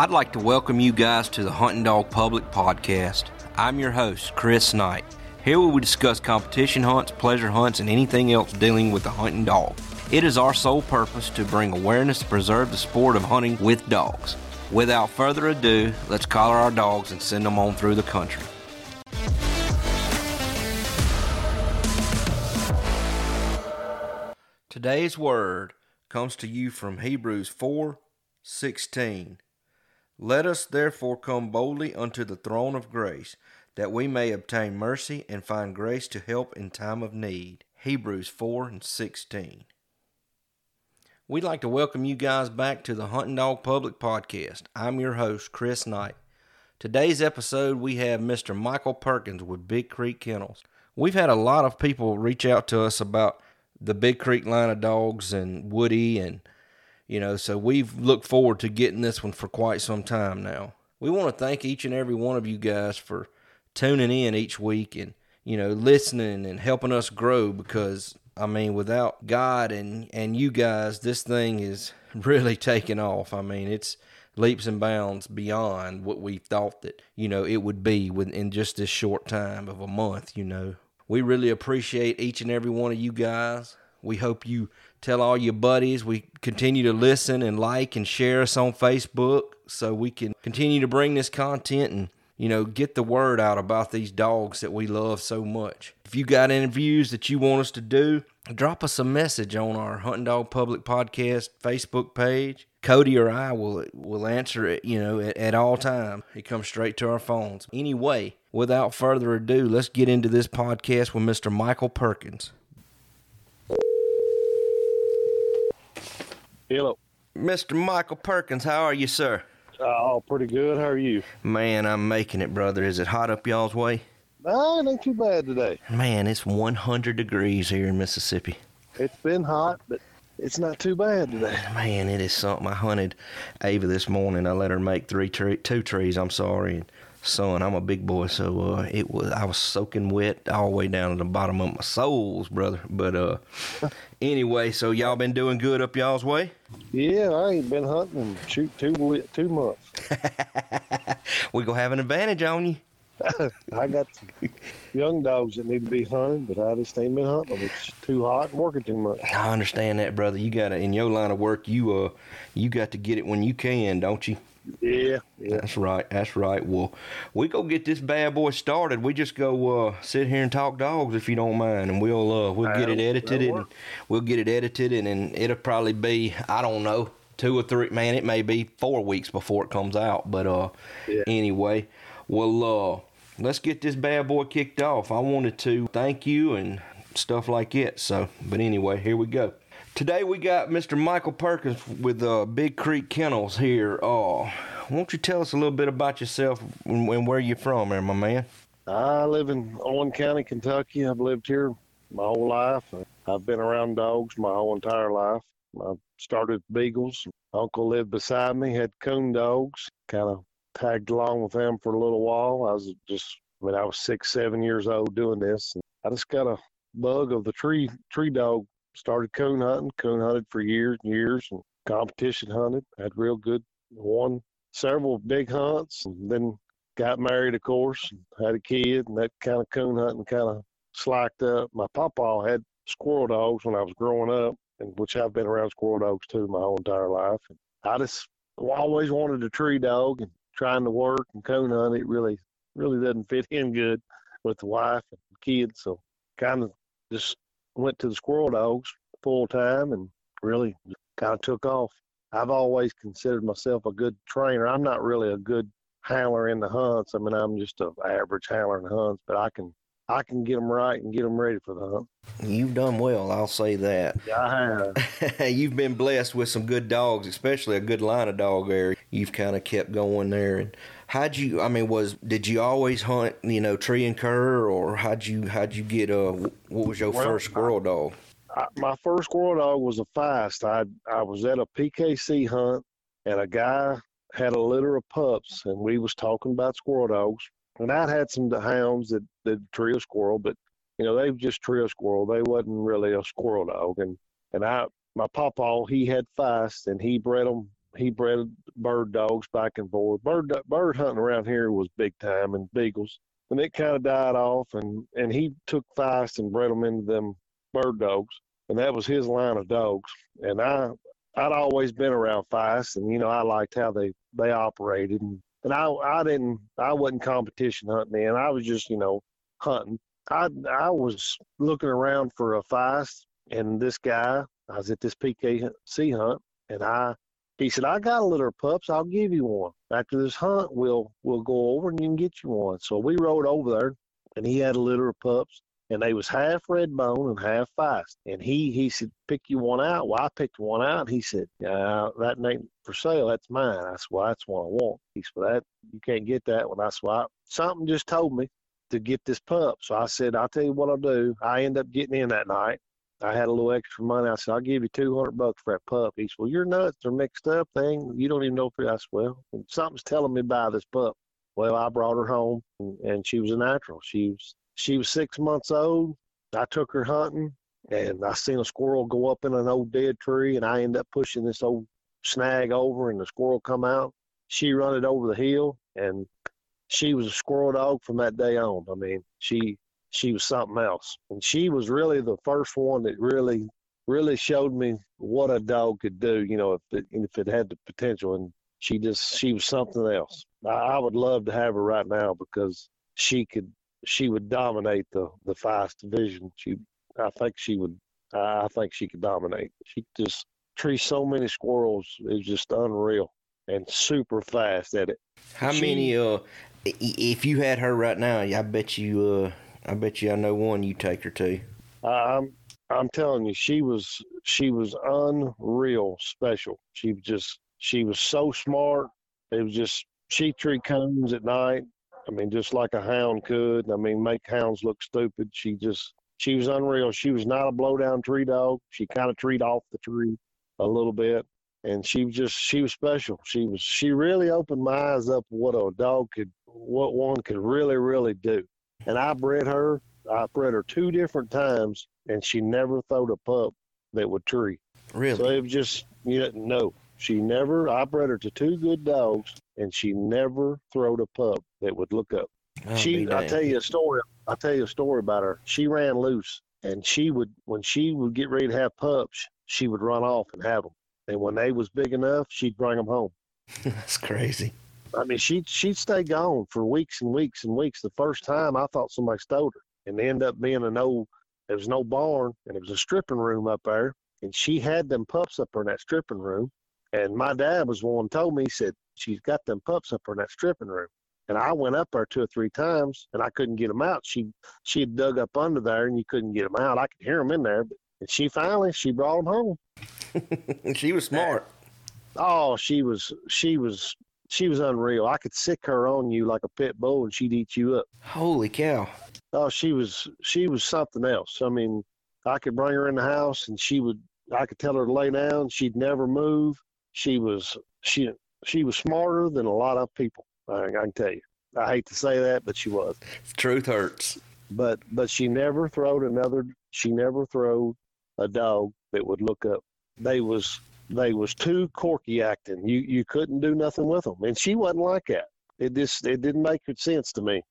I'd like to welcome you guys to the Hunting Dog Public Podcast. I'm your host, Chris Knight. Here we will discuss competition hunts, pleasure hunts, and anything else dealing with the hunting dog. It is our sole purpose to bring awareness to preserve the sport of hunting with dogs. Without further ado, let's collar our dogs and send them on through the country. Today's word comes to you from Hebrews 4 16. Let us therefore come boldly unto the throne of grace, that we may obtain mercy and find grace to help in time of need. Hebrews 4 and 16. We'd like to welcome you guys back to the Hunting Dog Public Podcast. I'm your host, Chris Knight. Today's episode, we have Mr. Mikel Perkins with Big Creek Kennels. We've had a lot of people reach out to us about the Big Creek line of dogs and Woody and you know, so we've looked forward to getting this one for quite some time now. We want to thank each and every one of you guys for tuning in each week and, you know, listening and helping us grow because I mean, without God and and you guys, this thing is really taking off. I mean, it's leaps and bounds beyond what we thought that you know it would be within just this short time of a month. You know, we really appreciate each and every one of you guys. We hope you tell all your buddies. We continue to listen and like and share us on Facebook so we can continue to bring this content and you know get the word out about these dogs that we love so much. If you got interviews that you want us to do, drop us a message on our Hunting Dog Public Podcast Facebook page. Cody or I will will answer it, you know, at, at all time. It comes straight to our phones. Anyway, without further ado, let's get into this podcast with Mr. Mikel Perkins. Hello. Mr. Mikel Perkins, how are you, sir? Oh, pretty good. How are you? Man, I'm making it, brother. Is it hot up y'all's way? No, it ain't too bad today. Man, it's 100 degrees here in Mississippi. It's been hot, but it's not too bad today. Man, it is something. I hunted Ava this morning. I let her make three tre- two trees. I'm sorry, and son, I'm a big boy, so uh, it was I was soaking wet all the way down to the bottom of my soles, brother. But uh, anyway, so y'all been doing good up y'all's way? Yeah, I ain't been hunting in shoot two two months. we gonna have an advantage on you. I got young dogs that need to be hunted, but I just ain't been hunting them. It's too hot and working too much. I understand that, brother. You got to in your line of work. You uh, you got to get it when you can, don't you? Yeah, yeah. That's right. That's right. Well, we go get this bad boy started. We just go uh, sit here and talk dogs if you don't mind, and we'll uh, we'll get it edited and we'll get it edited and, and it'll probably be I don't know two or three man it may be four weeks before it comes out but uh Yeah. anyway well uh let's get this bad boy kicked off i wanted to thank you and stuff like it so but anyway here we go today we got mr mikel perkins with uh big creek kennels here uh won't you tell us a little bit about yourself and, and where you're from there my man I live in Owen County, Kentucky. I've lived here my whole life. I've been around dogs my whole entire life. I started beagles. Uncle lived beside me, had coon dogs. Kind of tagged along with them for a little while. I was just, mean, I was six, seven years old doing this. I just got a bug of the tree tree dog. Started coon hunting. Coon hunted for years and years, and competition hunted. Had real good. Won several big hunts, and then got married, of course, and had a kid, and that kind of coon hunting kind of slacked up. My papa had squirrel dogs when I was growing up, and which I've been around squirrel dogs too my whole entire life. And I just always wanted a tree dog, and trying to work and coon hunt, it really, really doesn't fit in good with the wife and kids. So kind of just went to the squirrel dogs full time, and really kind of took off. I've always considered myself a good trainer. I'm not really a good handler in the hunts. I mean, I'm just an average handler in the hunts, but I can I can get them right and get them ready for the hunt. you've done well i'll say that Yeah, I have. you've been blessed with some good dogs, especially a good line of dog there. You've kind of kept going there. And how'd you? I mean, was did you always hunt? You know, tree and cur, or how'd you how'd you get? Uh, a? what was your Well, first squirrel dog? I, my first squirrel dog was a feist. I I was at a PKC hunt, and a guy had a litter of pups, and we was talking about squirrel dogs. And I'd had some hounds that that trio squirrel, but you know they were just trio squirrel. They wasn't really a squirrel dog. And and I my papa he had feist, and he bred them he bred bird dogs back and forth. Bird bird hunting around here was big time and beagles, and it kind of died off. And and he took Feist and bred them into them bird dogs, and that was his line of dogs. And I I'd always been around Feist, and you know I liked how they they operated, and and I I didn't I wasn't competition hunting then. I was just you know hunting. I I was looking around for a Feist, and this guy I was at this PKC hunt, and I he said, I got a litter of pups. I'll give you one. After this hunt, we'll we'll go over and you can get you one. So we rode over there, and he had a litter of pups, and they was half red bone and half Feist. And he he said, pick you one out. Well, I picked one out. He said, yeah, that ain't for sale. That's mine. I said, well, that's what I want. He said, well, that you can't get that one. I said, well, something just told me to get this pup. So I said, I'll tell you what I'll do. I end up getting in that night. I had a little extra money. I said, I'll give you 200 bucks for that pup. He said, Well, you're nuts. They're mixed up thing. You don't even know if I said, Well, something's telling me buy this pup. Well, I brought her home and she was a natural. She was, she was six months old. I took her hunting and I seen a squirrel go up in an old dead tree and I end up pushing this old snag over and the squirrel come out. She run it over the hill and she was a squirrel dog from that day on. I mean, she she was something else. And she was really the first one that really, really showed me what a dog could do, you know, if it, if it had the potential. And she just, she was something else. I, I would love to have her right now because she could, she would dominate the, the Feist division. She, I think she would, I think she could dominate. She just trees so many squirrels. It's just unreal and super fast at it. How she, many, uh, if you had her right now, I bet you, uh, I bet you I know one you take her to. I'm I'm telling you, she was she was unreal special. She was just she was so smart. It was just she tree cones at night. I mean, just like a hound could. I mean, make hounds look stupid. She just she was unreal. She was not a blow down tree dog. She kind of treed off the tree a little bit, and she was just she was special. She was she really opened my eyes up what a dog could what one could really really do and I bred her. I bred her two different times, and she never throwed a pup that would tree. Really? So it was just you didn't know. She never. I bred her to two good dogs, and she never throwed a pup that would look up. Oh, she. I tell you a story. I tell you a story about her. She ran loose, and she would when she would get ready to have pups, she would run off and have them. And when they was big enough, she'd bring them home. That's crazy. I mean, she'd she'd stay gone for weeks and weeks and weeks. The first time I thought somebody stole her, and they ended up being an old. There was no barn, and it was a stripping room up there, and she had them pups up there in that stripping room. And my dad was one told me he said she's got them pups up in that stripping room. And I went up there two or three times, and I couldn't get them out. She she had dug up under there, and you couldn't get them out. I could hear them in there, but and she finally she brought them home. she was smart. Oh, she was she was she was unreal. I could sick her on you like a pit bull, and she'd eat you up. Holy cow! Oh, she was she was something else. I mean, I could bring her in the house, and she would. I could tell her to lay down. She'd never move. She was she she was smarter than a lot of people. I, I can tell you. I hate to say that, but she was. Truth hurts. But but she never throwed another. She never throwed a dog that would look up. They was they was too corky acting. You you couldn't do nothing with them, and she wasn't like that. It just it didn't make good sense to me.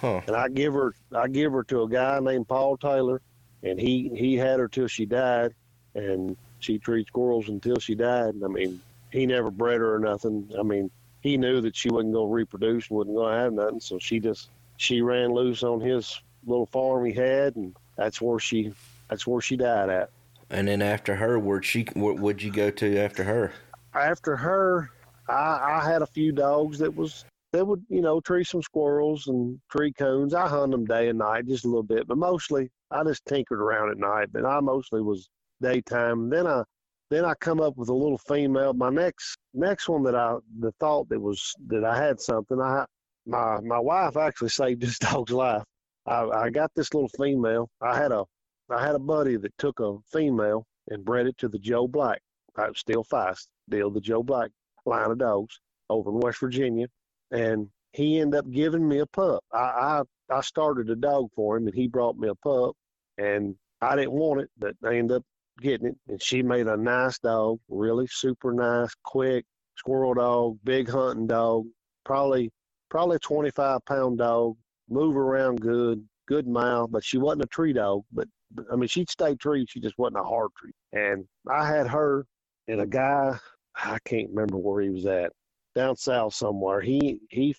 Huh. And I give her I give her to a guy named Paul Taylor, and he he had her till she died, and she treated squirrels until she died. And I mean, he never bred her or nothing. I mean, he knew that she wasn't going to reproduce and wasn't going to have nothing, so she just she ran loose on his little farm he had, and that's where she that's where she died at. And then after her, where'd she? What would you go to after her? After her, I, I had a few dogs that was that would you know tree some squirrels and tree coons. I hunt them day and night just a little bit, but mostly I just tinkered around at night. But I mostly was daytime. Then I then I come up with a little female. My next next one that I the thought that was that I had something. I my my wife actually saved this dog's life. I, I got this little female. I had a I had a buddy that took a female and bred it to the Joe Black. I was still fast, deal the Joe Black line of dogs over in West Virginia, and he ended up giving me a pup. I, I I started a dog for him, and he brought me a pup, and I didn't want it, but I ended up getting it, and she made a nice dog, really super nice, quick squirrel dog, big hunting dog, probably probably 25 pound dog, move around good, good mouth, but she wasn't a tree dog. But, but I mean, she'd stay tree, she just wasn't a hard tree. And I had her and a guy, I can't remember where he was at, down south somewhere. He he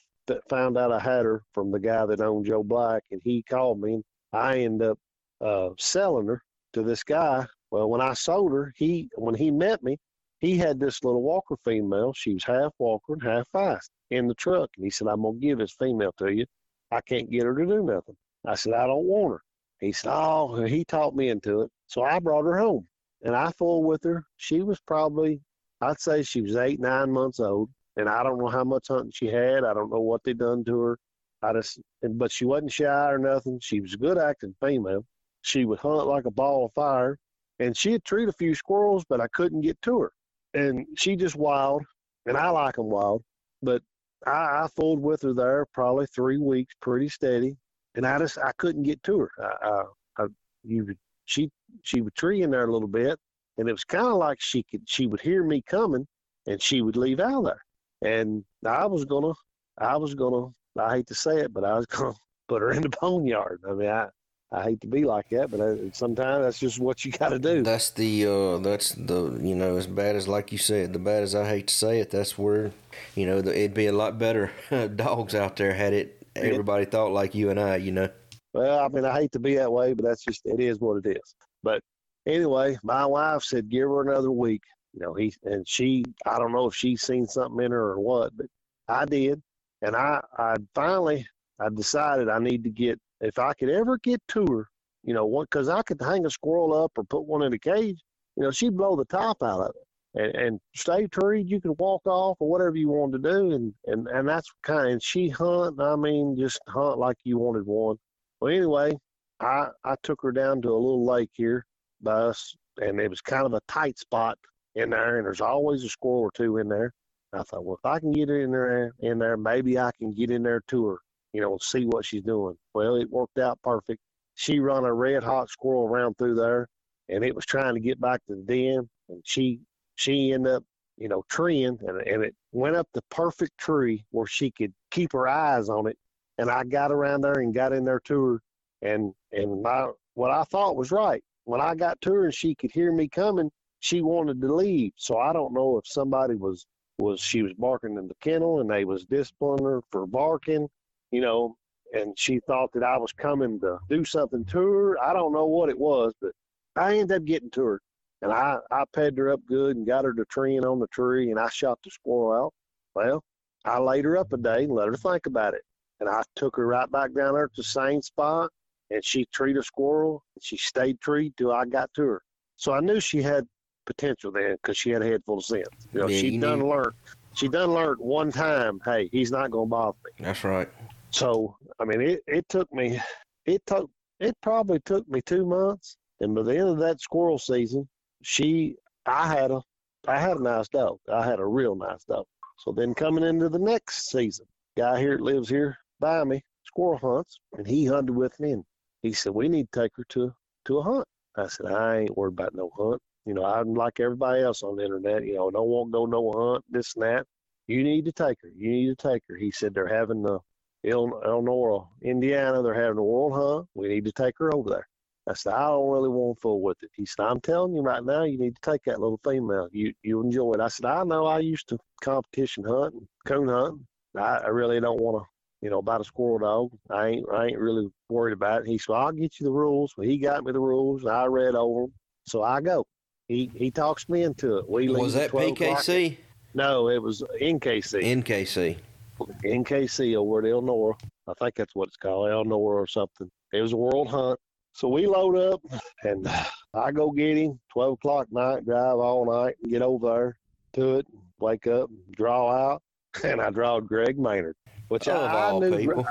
found out I had her from the guy that owned Joe Black, and he called me. And I ended up uh, selling her to this guy. Well, when I sold her, he when he met me, he had this little walker female. She was half walker and half fast in the truck, and he said, "I'm gonna give this female to you. I can't get her to do nothing." I said, "I don't want her." He said, "Oh," he talked me into it. So I brought her home, and I fooled with her. She was probably, I'd say, she was eight, nine months old and I don't know how much hunting she had. I don't know what they done to her. I just, but she wasn't shy or nothing. She was a good acting female. She would hunt like a ball of fire, and she'd treat a few squirrels, but I couldn't get to her. And she just wild, and I like them wild. But I, I fooled with her there probably three weeks, pretty steady, and I just I couldn't get to her. I, I, I you she she would tree in there a little bit, and it was kind of like she could she would hear me coming, and she would leave out there. And I was gonna, I was gonna, I hate to say it, but I was gonna put her in the boneyard. I mean, I, I hate to be like that, but I, sometimes that's just what you got to do. That's the, uh, that's the, you know, as bad as like you said, the bad as I hate to say it, that's where, you know, the, it'd be a lot better dogs out there had it. Everybody yeah. thought like you and I, you know. Well, I mean, I hate to be that way, but that's just it is what it is. But anyway, my wife said give her another week. You know, he and she, I don't know if she's seen something in her or what, but I did. And I, I finally, I decided I need to get, if I could ever get to her, you know, what, cause I could hang a squirrel up or put one in a cage, you know, she'd blow the top out of it. And, and stay treed, you could walk off or whatever you wanted to do. And, and, and that's kind and she hunt, I mean, just hunt like you wanted one. Well, anyway, I, I took her down to a little lake here by us, and it was kind of a tight spot in there, and there's always a squirrel or two in there. I thought, well, if I can get in there, in there, maybe I can get in there to her, you know, see what she's doing. Well, it worked out perfect. She run a red hot squirrel around through there, and it was trying to get back to the den, and she she ended up, you know, treeing, and and it went up the perfect tree where she could keep her eyes on it. And I got around there and got in there to her, and and my what I thought was right. When I got to her and she could hear me coming, she wanted to leave. So I don't know if somebody was was she was barking in the kennel and they was disciplining her for barking, you know, and she thought that I was coming to do something to her. I don't know what it was, but I ended up getting to her. And I, I padded her up good and got her to treeing on the tree and I shot the squirrel out. Well, I laid her up a day and let her think about it. And I took her right back down there to the same spot and she treated a squirrel and she stayed treed till I got to her. So I knew she had potential then because she had a head full of sense. You know, yeah, she done learned. She done learned one time. Hey, he's not going to bother me. That's right. So I mean, it it took me. It took. It probably took me two months, and by the end of that squirrel season, she. I had a. I had a nice dog. I had a real nice dog. So then coming into the next season, guy here lives here by me, squirrel hunts, and he hunted with me, and he said we need to take her to to a hunt. I said I ain't worried about no hunt. You know, I'm like everybody else on the internet. You know, don't want to go no hunt, this and that. You need to take her. You need to take her. He said they're having the Illinois, Indiana. They're having a world hunt. We need to take her over there. I said, I don't really want to fool with it. He said, I'm telling you right now, you need to take that little female. You you enjoy it. I said, I know. I used to competition hunt coon hunt. I, I really don't want to, you know, about a squirrel dog. I ain't I ain't really worried about it. He said, I'll get you the rules. Well, he got me the rules. I read over them. So I go. He he talks me into it. We was that PKC? O'clock. No, it was NKC. NKC. NKC over at Elnora. I think that's what it's called, Elnora or something. It was a world hunt. So we load up and I go get him, 12 o'clock night, drive all night and get over there to it, wake up, draw out, and I draw Greg Maynard, which oh, I, I knew. People.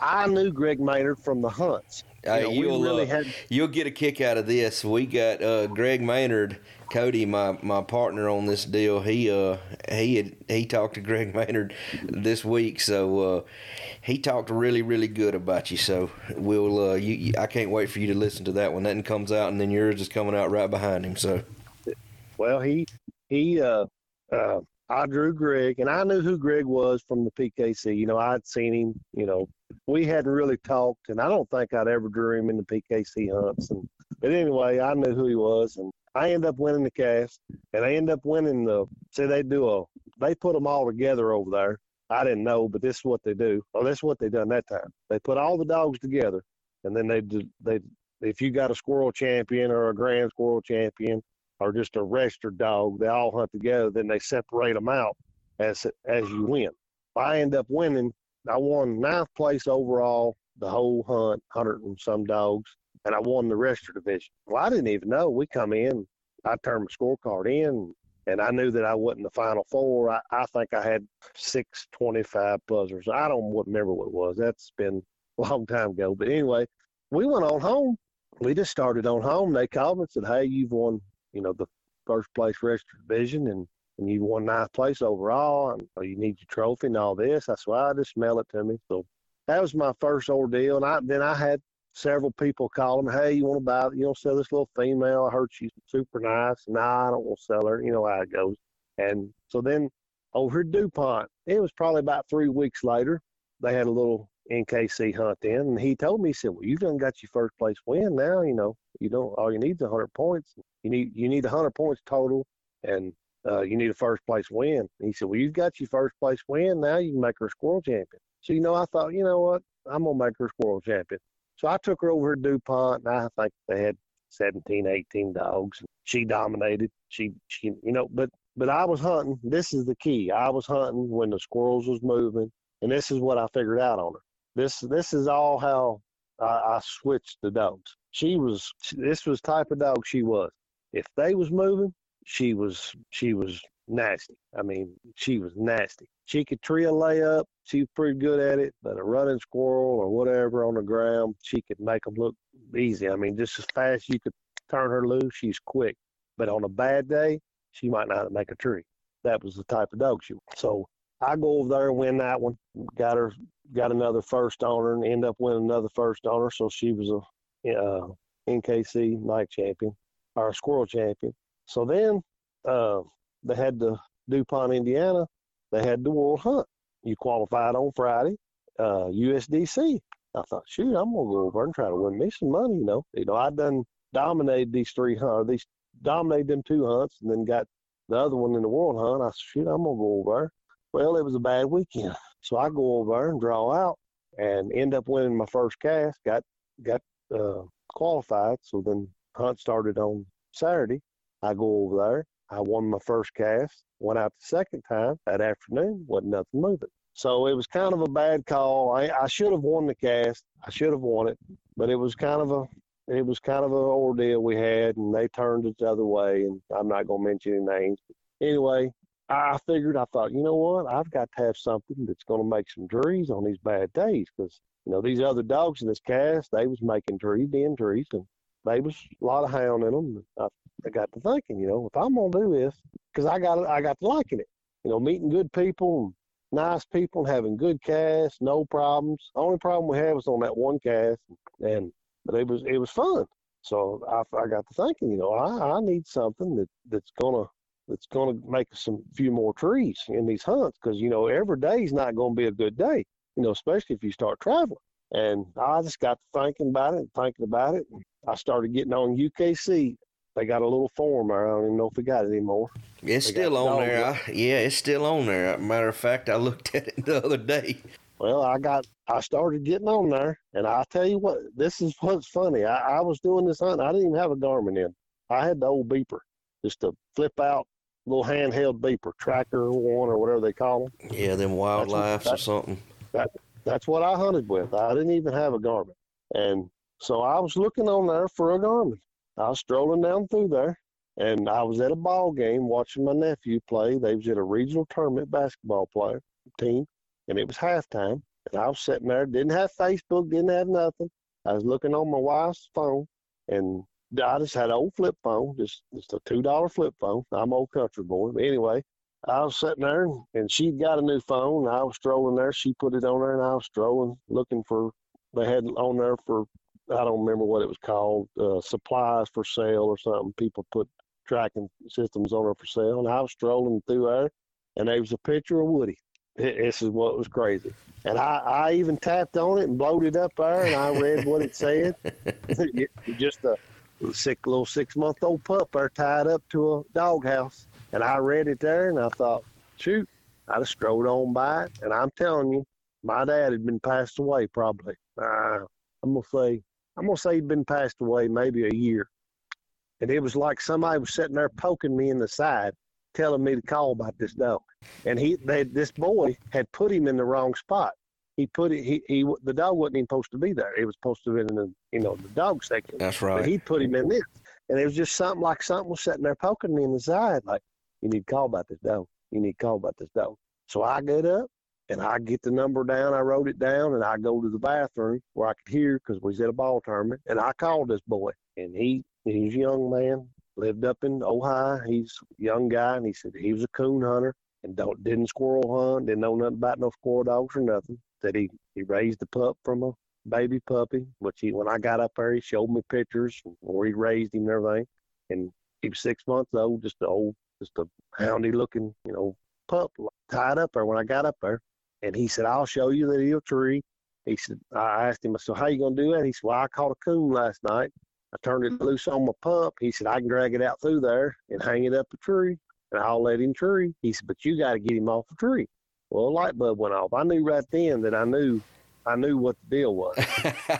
I knew Greg Maynard from the hunts. You know, you'll, really uh, had... you'll get a kick out of this. We got uh, Greg Maynard, Cody, my, my partner on this deal. He uh he had, he talked to Greg Maynard this week, so uh, he talked really really good about you. So we'll uh, you, I can't wait for you to listen to that when that comes out, and then yours is coming out right behind him. So, well, he he uh, uh I drew Greg, and I knew who Greg was from the PKC. You know, I'd seen him. You know, we hadn't really talked, and I don't think I'd ever drew him in the PKC hunts. And but anyway, I knew who he was, and I end up winning the cast, and I end up winning the. See, they do a, they put them all together over there. I didn't know, but this is what they do. This is what they done that time. They put all the dogs together, and then they do they if you got a squirrel champion or a grand squirrel champion, or just a registered dog. They all hunt together. Then they separate them out as as you win. I end up winning. I won ninth place overall the whole hunt, hundred and some dogs, and I won the registered division. Well, I didn't even know. We come in. I turned my scorecard in, and I knew that I wasn't the final four. I, I think I had six twenty-five buzzers. I don't remember what it was. That's been a long time ago. But anyway, we went on home. We just started on home. They called me and said, "Hey, you've won you know, the first place registered division and, and you won ninth place overall and oh, you need your trophy and all this. That's why I just mail it to me. So that was my first ordeal. And I, then I had several people call them, Hey, you want to buy, you know, sell this little female. I heard she's super nice. Nah, I don't want to sell her. You know how it goes. And so then over at DuPont, it was probably about three weeks later, they had a little NKC hunt in, and he told me, he said, "Well, you've done got your first place win now. You know, you don't. All you need is 100 points. You need you need 100 points total, and uh, you need a first place win." And he said, "Well, you've got your first place win. Now you can make her squirrel champion." So you know, I thought, you know what, I'm gonna make her squirrel champion. So I took her over to DuPont, and I think they had 17, 18 dogs. She dominated. She, she, you know, but but I was hunting. This is the key. I was hunting when the squirrels was moving, and this is what I figured out on her. This this is all how I, I switched the dogs. She was this was type of dog she was. If they was moving, she was she was nasty. I mean, she was nasty. She could tree a layup. She was pretty good at it, but a running squirrel or whatever on the ground, she could make them look easy. I mean, just as fast as you could turn her loose, she's quick. But on a bad day, she might not make a tree. That was the type of dog she was. So I go over there and win that one. Got her, got another first owner, and end up winning another first owner. So she was a uh, NKC night champion or squirrel champion. So then uh, they had the DuPont, Indiana. They had the World Hunt. You qualified on Friday, uh, USDC. I thought, shoot, I'm gonna go over and try to win me some money. You know, you know, I done dominated these three hunts, these dominated them two hunts, and then got the other one in the World Hunt. I said, shoot, I'm gonna go over well, it was a bad weekend. So I go over and draw out and end up winning my first cast, got got uh, qualified. So then hunt started on Saturday. I go over there. I won my first cast, went out the second time that afternoon, wasn't nothing moving. So it was kind of a bad call. I, I should have won the cast. I should have won it, but it was kind of a it was kind of an ordeal we had, and they turned it the other way. And I'm not going to mention any names. Anyway, I figured, I thought, you know what? I've got to have something that's going to make some trees on these bad days because, you know, these other dogs in this cast, they was making trees, being trees, and they was a lot of hound in them. I, I got to thinking, you know, if I'm to do this, because I got I got to liking it. You know, meeting good people, nice people, having good casts, no problems. Only problem we had was on that one cast, and but it was it was fun. So I, I got to thinking, you know, I, I need something that that's gonna that's going to make some few more trees in these hunts because you know every day's not going to be a good day you know especially if you start traveling and i just got thinking about it and thinking about it i started getting on ukc they got a little form there. I don't even know if we got it anymore. It's they still on there. I, yeah, it's still on there. Matter of fact, I looked at it the other day. Well, I got I started getting on there, and I tell you what, this is what's funny. I, I was doing this hunt. I didn't even have a Garmin. I had the old beeper, just a flip out little handheld beeper, tracker one or whatever they call them. Yeah, them wildlife or something. That, that's what I hunted with. I didn't even have a Garmin. And so I was looking on there for a Garmin. I was strolling down through there and I was at a ball game watching my nephew play. They was at a regional tournament basketball player team and it was halftime. And I was sitting there, didn't have Facebook, didn't have nothing. I was looking on my wife's phone, and I just had an old flip phone, just just a two dollar flip phone. I'm old country boy. But anyway, I was sitting there, and she'd got a new phone. I was strolling there. She put it on there, and I was strolling, looking for. They had on there for I don't remember what it was called, uh, supplies for sale or something. People put tracking systems on there for sale, and I was strolling through there, and there was a picture of Woody. This is what was crazy. And I, I even tapped on it and blowed it up there, and I read what it said. Just a sick little six month old pup there tied up to a doghouse. And I read it there, and I thought, shoot, I just strolled on by it. And I'm telling you, my dad had been passed away probably. Uh, I'm gonna say, I'm gonna say he'd been passed away maybe a year. And it was like somebody was sitting there poking me in the side telling me to call about this dog. And he, they, this boy had put him in the wrong spot. He put it. He, he the dog wasn't even supposed to be there. It was supposed to be in the you know the dog section. That's right. But he put him in this, and it was just something like something was sitting there poking me in the side, like you need to call about this dog. You need to call about this dog. So I get up and I get the number down. I wrote it down, and I go to the bathroom where I could hear because we was at a ball tournament, and I called this boy, and he he's a young man, lived up in Ohio. He's a young guy, and he said he was a coon hunter and don't didn't squirrel hunt, didn't know nothing about no squirrel dogs or nothing. Said he he raised the pup from a baby puppy, which he when I got up there, he showed me pictures where he raised him and everything, and he was six months old, just a old, just a houndy looking, you know, pup tied up there when I got up there. And he said, I'll show you that he'll tree. He said, I asked him, I said, how you going to do that? He said, well, I caught a coon last night. I turned it loose on my pup. He said, I can drag it out through there and hang it up a tree, and I'll let him tree. He said, but you got to get him off the tree. Well, a light bulb went off. I knew right then that I knew, I knew what the deal was.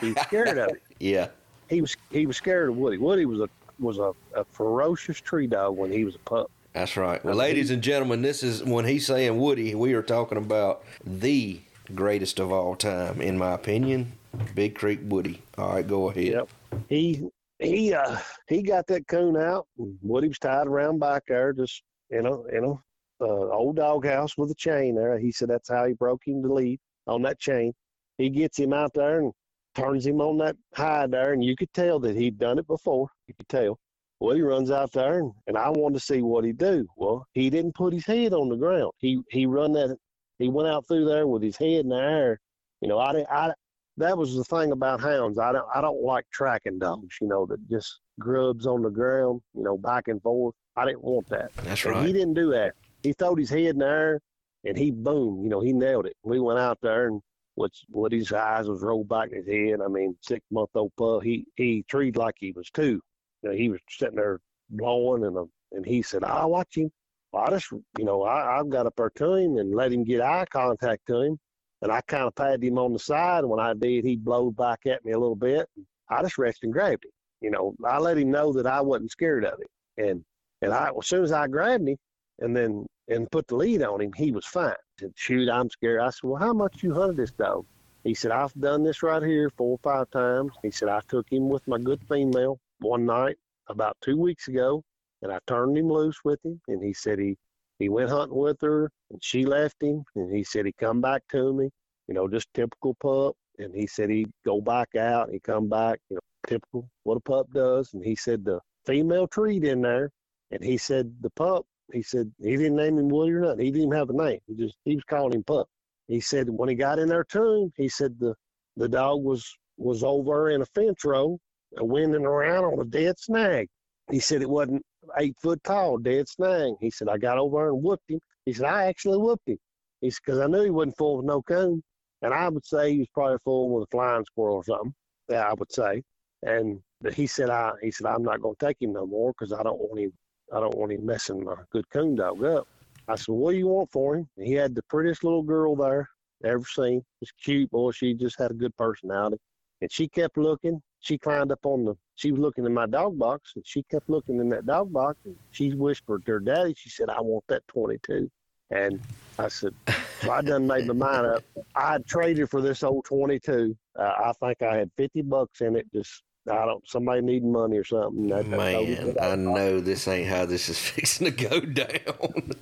he was scared of it. Yeah. He was he was scared of Woody. Woody was a was a, a ferocious tree dog when he was a pup. That's right. Well, ladies and gentlemen, this is when he's saying Woody, we are talking about the greatest of all time, in my opinion, Big Creek Woody. All right, go ahead. Yep. He he uh he got that coon out. Woody was tied around back there, just you know, you know, uh, old doghouse with a chain there. He said that's how he broke him to lead on that chain. He gets him out there and turns him on that hide there, and you could tell that he'd done it before. You could tell. Well, he runs out there, and, and I wanted to see what he'd do. Well, he didn't put his head on the ground. He he run that. He went out through there with his head in the air. You know, I I that was the thing about hounds. I don't I don't like tracking dogs. You know, that just grubs on the ground. You know, back and forth. I didn't want that. That's and right. He didn't do that. He throwed his head in the air, and he boom. You know, he nailed it. We went out there and what's what his eyes was rolled back in his head. I mean, six month old pup. He he treated like he was two. You know, he was sitting there blowing, and uh, and he said, "I'll watch him." Well, I just, you know, I, I got up there to him and let him get eye contact to him, and I kind of patted him on the side. And when I did, he blowed back at me a little bit. I just rested and grabbed him. You know, I let him know that I wasn't scared of him, and and I as soon as I grabbed him, and then and put the lead on him, he was fine. He said, "Shoot, I'm scared." I said, "Well, how much you hunted this dog?" He said, "I've done this right here four or five times." He said, "I took him with my good female one night about two weeks ago, and I turned him loose with him." And he said he he went hunting with her, and she left him. And he said he come back to me, you know, just typical pup. And he said he'd go back out, he come back, you know, typical what a pup does. And he said the female treed in there, and he said the pup he said he didn't name him Willie or nothing. He didn't have a name. He just he was calling him Pup. He said when he got in there to him, he said the the dog was was over in a fence row, winding around on a dead snag. He said it wasn't eight foot tall, dead snag. He said I got over and whooped him. He said I actually whooped him. He said because I knew he wasn't full of no coon, and I would say he was probably full with a flying squirrel or something. Yeah, I would say. And he said I he said I'm not going to take him no more because I don't want him I don't want him messing my good coon dog up. I said, What do you want for him? And he had the prettiest little girl there ever seen. Just cute, boy. She just had a good personality. And she kept looking. She climbed up on the, she was looking in my dog box, and she kept looking in that dog box. And she whispered to her daddy, She said, I want that 22. And I said, So I done made my mind up. I'd traded for this old 22. Uh, I think I had 50 bucks in it, just I don't. Somebody needing money or something. Man, I know this ain't how this is fixing to go down.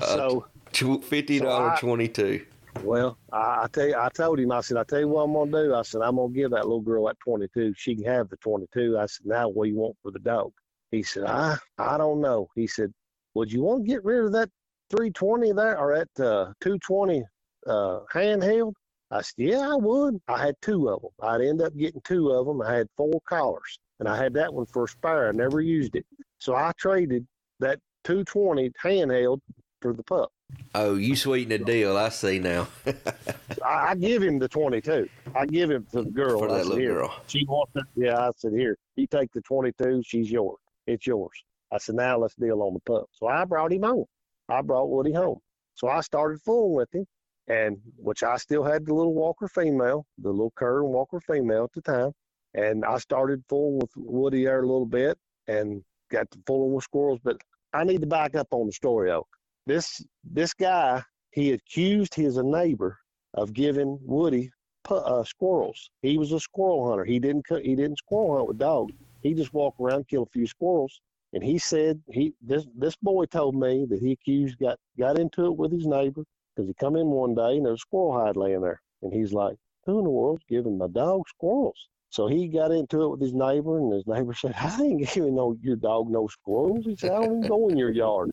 So uh, fifty dollar so twenty two. Well, I, I tell you, I told him, I said, I tell you what I'm gonna do. I said, I'm gonna give that little girl that 22. She can have the 22. I said, now what do you want for the dog? He said, I, I don't know. He said, would you want to get rid of that 320 there or that uh, 220 uh, handheld? I said, yeah, I would. I had two of them. I'd end up getting two of them. I had four collars, and I had that one for a spare. I never used it, so I traded that 220 handheld for the pup. Oh, you sweeten the deal. I see now. I, I, give him the 22. I give him to the girl. For that said, little girl. She wants it. Yeah, I said, here, you take the 22. She's yours. It's yours. I said, now let's deal on the pup. So I brought him home. I brought Woody home. So I started fooling with him, and which I still had the little Walker female, the little Cur and Walker female at the time. And I started fooling with Woody there a little bit and got to fooling with squirrels. But I need to back up on the story, though. This this guy he accused his neighbor of giving Woody uh, squirrels. He was a squirrel hunter. He didn't he didn't squirrel hunt with dogs. He just walked around, kill a few squirrels, and he said he this this boy told me that he accused got got into it with his neighbor because he come in one day and there's a squirrel hide laying there, and he's like, "Who in the world's giving my dog squirrels?" So he got into it with his neighbor, and his neighbor said, "I ain't giving no your dog no squirrels." He said, "I don't even go in your yard."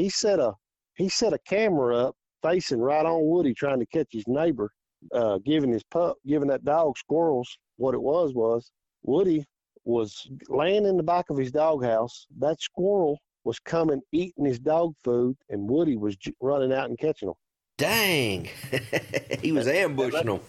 He set a he set a camera up facing right on Woody, trying to catch his neighbor, uh, giving his pup, giving that dog squirrels. What it was was Woody was laying in the back of his doghouse. That squirrel was coming eating his dog food, and Woody was j- running out and catching him. Dang, he was ambushing them.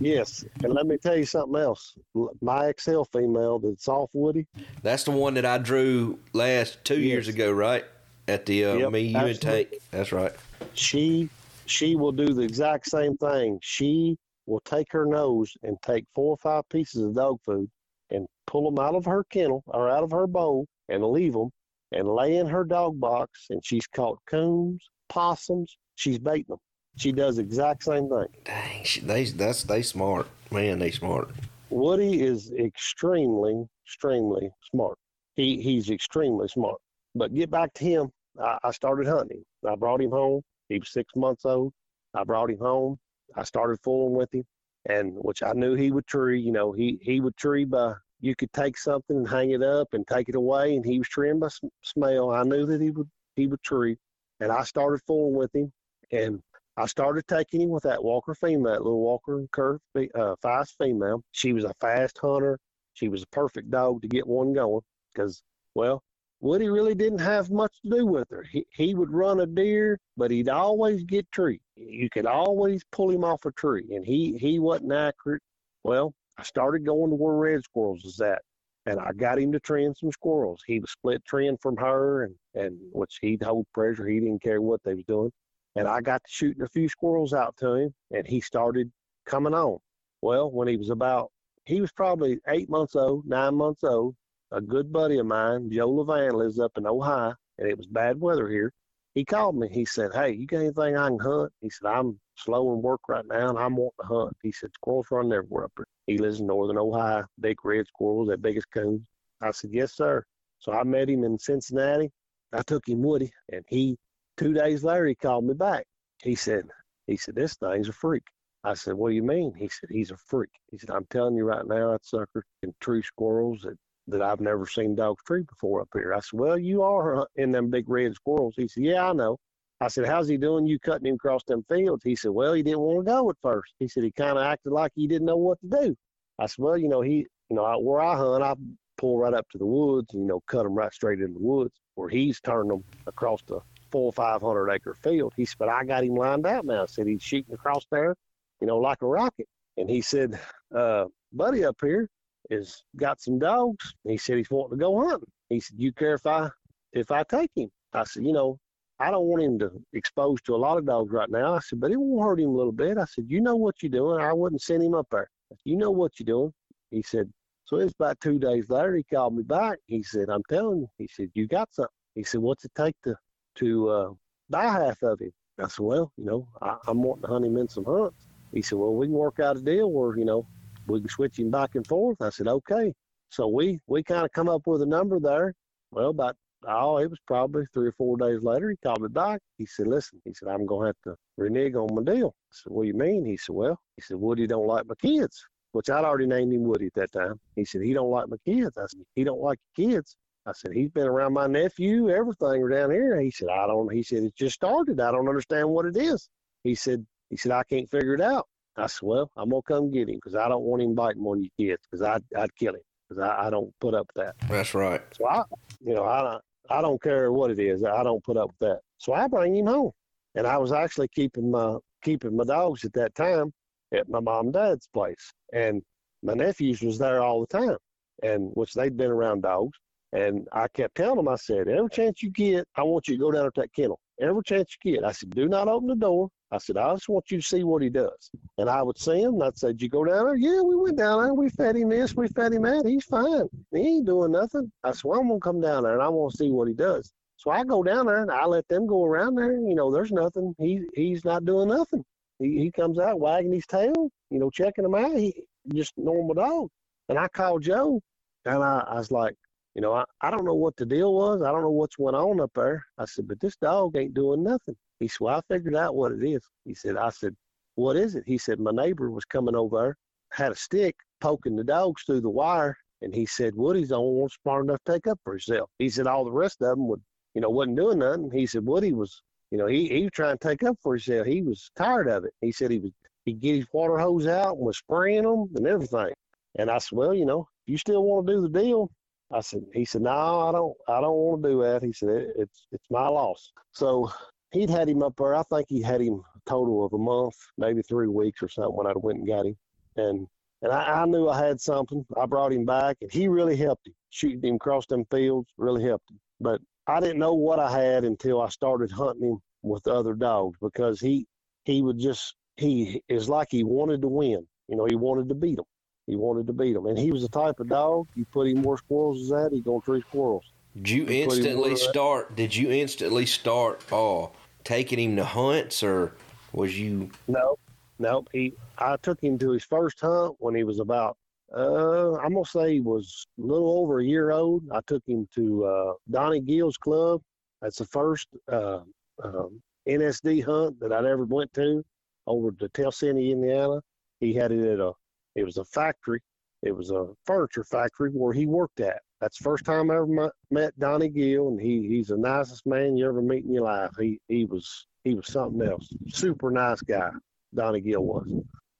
Yes, and let me tell you something else. My XL female that's off Woody. That's the one that I drew last two yes. years ago, right? At the uh, yep, me, you, absolutely. and Tank. That's right. She she will do the exact same thing. She will take her nose and take four or five pieces of dog food and pull them out of her kennel or out of her bowl and leave them and lay in her dog box. And she's caught coons, possums. She's baiting them. She does the exact same thing. Dang, she, they that's they smart, man. They smart. Woody is extremely, extremely smart. He he's extremely smart. But get back to him. I, I started hunting. I brought him home. He was six months old. I brought him home. I started fooling with him and which I knew he would tree. You know, he he would tree by you could take something and hang it up and take it away, and he was treeing by smell. I knew that he would he would tree, and I started fooling with him, and I started taking him with that Walker female, that little Walker curve uh, fast female. She was a fast hunter. She was a perfect dog to get one going because, well, Woody really didn't have much to do with her. He, he would run a deer, but he'd always get tree. You could always pull him off a tree, and he, he wasn't accurate. Well, I started going to where red squirrels is at, and I got him to train some squirrels. He was split tree from her, and, and which he'd hold pressure. He didn't care what they was doing. And I got to shooting a few squirrels out to him, and he started coming on. Well, when he was about, he was probably eight months old, nine months old, a good buddy of mine, Joe Levan, lives up in Ohio, and it was bad weather here. He called me. He said, "Hey, you got anything I can hunt?" He said, "I'm slow in work right now, and I'm wanting to hunt." He said, "Squirrels run everywhere up here." He lives in northern Ohio. Big red squirrels, that biggest coons. I said, "Yes, sir." So I met him in Cincinnati. I took him Woody, and he two days later he called me back. He said, "He said this thing's a freak." I said, "What do you mean?" He said, "He's a freak." He said, "I'm telling you right now, that sucker can tree squirrels that that I've never seen dogs treat before up here. I said, Well, you are in them big red squirrels. He said, Yeah, I know. I said, How's he doing you cutting him across them fields? He said, Well, he didn't want to go at first. He said he kinda acted like he didn't know what to do. I said, Well, you know, he you know, where I hunt, I pull right up to the woods and, you know, cut them right straight in the woods where he's turned them across the four or five hundred acre field. He said, But I got him lined out now. I said he's shooting across there, you know, like a rocket. And he said, uh, buddy up here, is got some dogs. He said he's wanting to go hunting. He said, "You care if I if I take him?" I said, "You know, I don't want him to expose to a lot of dogs right now." I said, "But it won't hurt him a little bit." I said, "You know what you're doing. I wouldn't send him up there. You know what you're doing." He said. So it's about two days later. He called me back. He said, "I'm telling you." He said, "You got something." He said, "What's it take to to uh, buy half of him?" I said, "Well, you know, I, I'm wanting to hunt him in some hunts." He said, "Well, we can work out a deal where you know we can switch him back and forth. I said, okay. So we, we kind of come up with a number there. Well, about oh, it was probably three or four days later. He called me back. He said, listen, he said, I'm going to have to renege on my deal. I said, what do you mean? He said, well, he said, Woody don't like my kids, which I'd already named him Woody at that time. He said, he don't like my kids. I said, he don't like your kids. I said, he's been around my nephew, everything down here. He said, I don't, he said, it just started. I don't understand what it is. He said, he said, I can't figure it out. I said, well, I'm going to come get him because I don't want him biting one of your kids because I'd, I'd kill him because I, I don't put up with that. That's right. So I, you know, I, don't I don't care what it is. I don't put up with that. So I bring him home. And I was actually keeping my, keeping my dogs at that time at my mom and dad's place. And my nephews was there all the time and which they'd been around dogs. And I kept telling them, I said, every chance you get, I want you to go down to that kennel. Every chance you get. I said, do not open the door. I said, I just want you to see what he does. And I would see him, and I'd say, Did you go down there? Yeah, we went down there. We fed him this, we fed him that. He's fine. He ain't doing nothing. I said, Well, I'm going to come down there and I want to see what he does. So I go down there and I let them go around there. You know, there's nothing. He He's not doing nothing. He, he comes out wagging his tail, you know, checking him out. He just normal dog. And I called Joe, and I, I was like, you know, I, I don't know what the deal was. I don't know what's went on up there. I said, but this dog ain't doing nothing. He said, well, I figured out what it is. He said, I said, what is it? He said, my neighbor was coming over there, had a stick poking the dogs through the wire. And he said, Woody's the only one smart enough to take up for himself. He said, all the rest of them would, you know, wasn't doing nothing. He said, Woody was, you know, he, he was trying to take up for himself. He was tired of it. He said he was, he'd get his water hose out and was spraying them and everything. And I said, well, you know, if you still want to do the deal, I said, he said, no, I don't, I don't want to do that. He said, it, it's, it's my loss. So he'd had him up there. I think he had him a total of a month, maybe three weeks or something when I went and got him. And, and I, I knew I had something. I brought him back and he really helped him. Shooting him across them fields really helped him. But I didn't know what I had until I started hunting him with other dogs because he, he would just, he is like he wanted to win. You know, he wanted to beat them. He wanted to beat them, and he was the type of dog. You put him where squirrels is at, he gonna treat squirrels. Did you instantly start? Did you instantly start? Oh, taking him to hunts, or was you? No, no. He, I took him to his first hunt when he was about. Uh, I'm gonna say he was a little over a year old. I took him to uh, Donnie Gill's club. That's the first uh, um, NSD hunt that I'd ever went to over to Tell Indiana. He had it at a it was a factory. It was a furniture factory where he worked at. That's the first time I ever met Donnie Gill, and he he's the nicest man you ever meet in your life. He he was he was something else. Super nice guy, Donnie Gill was.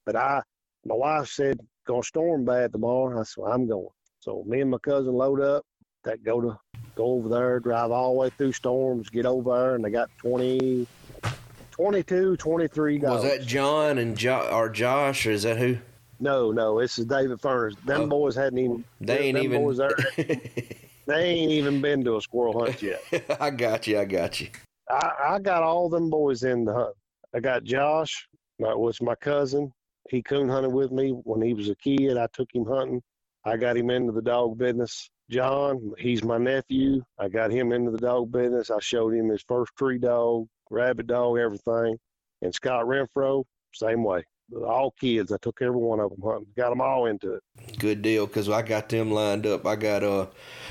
But I, my wife said, gonna storm bad tomorrow. I said, I'm going. So me and my cousin load up, that go to go over there, drive all the way through storms, get over there, and they got 20, 22, 23 dollars. Was that John and jo- or Josh, or is that who? No, no, this is David Furness. Them oh, boys hadn't even. They ain't even. Boys there, they ain't even been to a squirrel hunt yet. I got you. I got you. I, I got all them boys in the hunt. I got Josh, that was my cousin. He coon hunted with me when he was a kid. I took him hunting. I got him into the dog business. John, he's my nephew. I got him into the dog business. I showed him his first tree dog, rabbit dog, everything. And Scott Renfro, same way all kids. I took every one of them hunting. Got them all into it. Good deal, because I got them lined up. I got uh,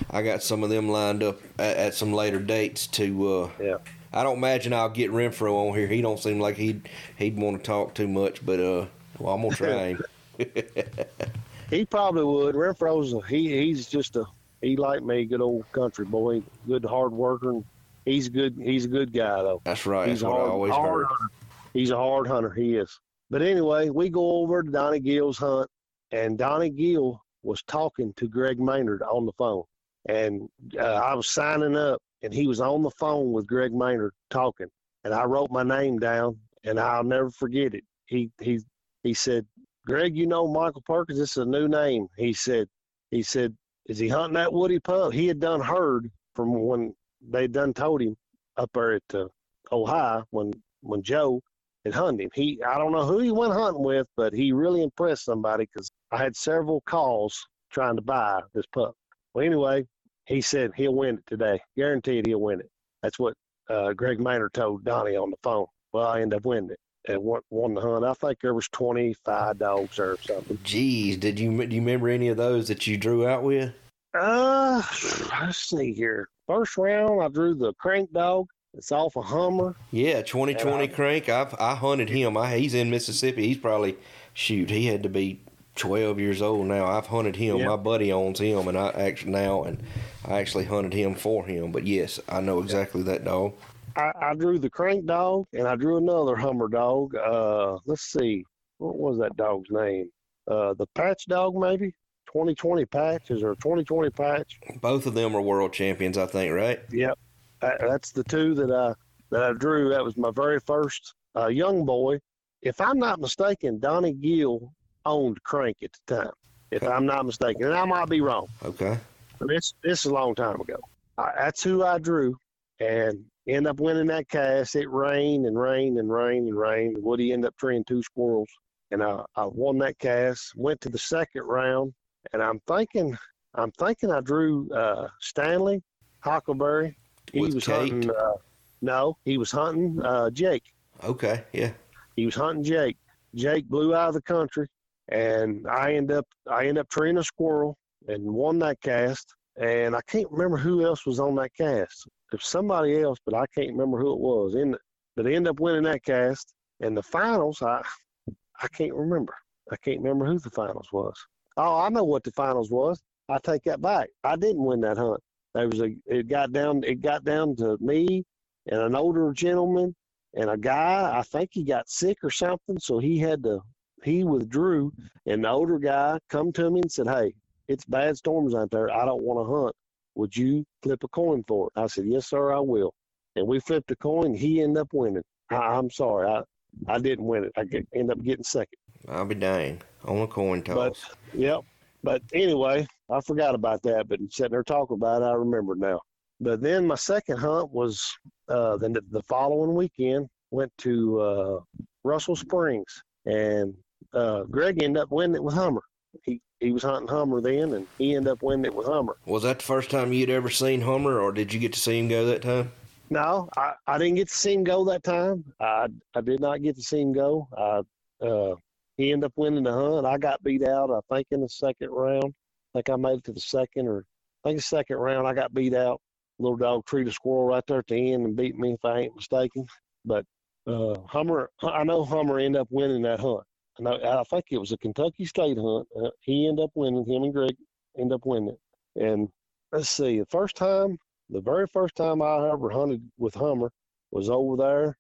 I got some of them lined up at, at some later dates to. Uh, yeah. I don't imagine I'll get Renfro on here. He don't seem like he'd he'd want to talk too much, but uh, well, I'm gonna try him. he probably would. Renfro's a, he he's just a he like me, good old country boy, good hard worker. And he's good. He's a good guy though. That's right. He's That's hard, what I always heard. Hunter. He's a hard hunter. He is. But anyway, we go over to Donnie Gill's hunt, and Donnie Gill was talking to Greg Maynard on the phone. And uh, I was signing up, and he was on the phone with Greg Maynard talking. And I wrote my name down, and I'll never forget it. He he he said, "Greg, you know Mikel Perkins. This is a new name." He said, "He said, is he hunting that Woody pup?" He had done heard from when they done told him up there at uh, Ohio when when Joe and hunting him. He, I don't know who he went hunting with, but he really impressed somebody because I had several calls trying to buy this pup. Well, anyway, he said he'll win it today. Guaranteed he'll win it. That's what uh, Greg Maynard told Donnie on the phone. Well, I ended up winning it and won, won the hunt. I think there was 25 dogs or something. Jeez, did you do you remember any of those that you drew out with? Uh, let's see here. first round, I drew the crank dog. It's off a Hummer. Yeah, 2020 crank. I've I hunted him. I, he's in Mississippi. He's probably shoot. He had to be 12 years old now. I've hunted him. Yeah. My buddy owns him, and I actually now and I actually hunted him for him. But yes, I know exactly that dog. I, I drew the crank dog, and I drew another Hummer dog. Uh, let's see, what was that dog's name? Uh, the Patch dog, maybe. 2020 Patch is there a 2020 Patch? Both of them are world champions, I think. Right? Yep, that, that's the two that I that I drew. That was my very first uh, young boy. If I'm not mistaken, Donnie Gill owned Crank at the time. If I'm not mistaken, and I might be wrong. Okay. This this is a long time ago. I, that's who I drew, and end up winning that cast. It rained and rained and rained and rained. Woody ended up treeing two squirrels, and I, I won that cast. Went to the second round, and I'm thinking I'm thinking I drew uh, Stanley Huckleberry. He was Kate? hunting. Uh, no, he was hunting uh, Jake. Okay. Yeah. He was hunting Jake. Jake blew out of the country, and I end up I end up treeing a squirrel and won that cast. And I can't remember who else was on that cast. If somebody else, but I can't remember who it was. In but I end up winning that cast. And the finals, I I can't remember. I can't remember who the finals was. Oh, I know what the finals was. I take that back. I didn't win that hunt. There was a it got down it got down to me and an older gentleman and a guy i think he got sick or something so he had to he withdrew and the older guy come to me and said hey it's bad storms out there. I don't want to hunt. Would you flip a coin for it? I said yes sir i will. And we flipped a coin. He ended up winning. I, i'm sorry. I i didn't win it. I get, end up getting second. I'll be dang on a coin toss. Yep. But anyway, I forgot about that. But sitting there talking about it, I remember now. But then my second hunt was uh, the the following weekend. Went to uh, Russell Springs, and uh, Greg ended up winning it with Hummer. He he was hunting Hummer then, and he ended up winning it with Hummer. Was that the first time you'd ever seen Hummer, or did you get to see him go that time? No, I, I didn't get to see him go that time. I I did not get to see him go. I uh, he ended up winning the hunt. I got beat out. I think in the second round. Think I made it to the second or I think second round. I got beat out. Little dog treated a squirrel right there at the end and beat me if I ain't mistaken. But uh, Hummer, I know Hummer ended up winning that hunt. And I, I think it was a Kentucky State hunt. Uh, he ended up winning. Him and Greg ended up winning it. And let's see, the first time, the very first time I ever hunted with Hummer was over there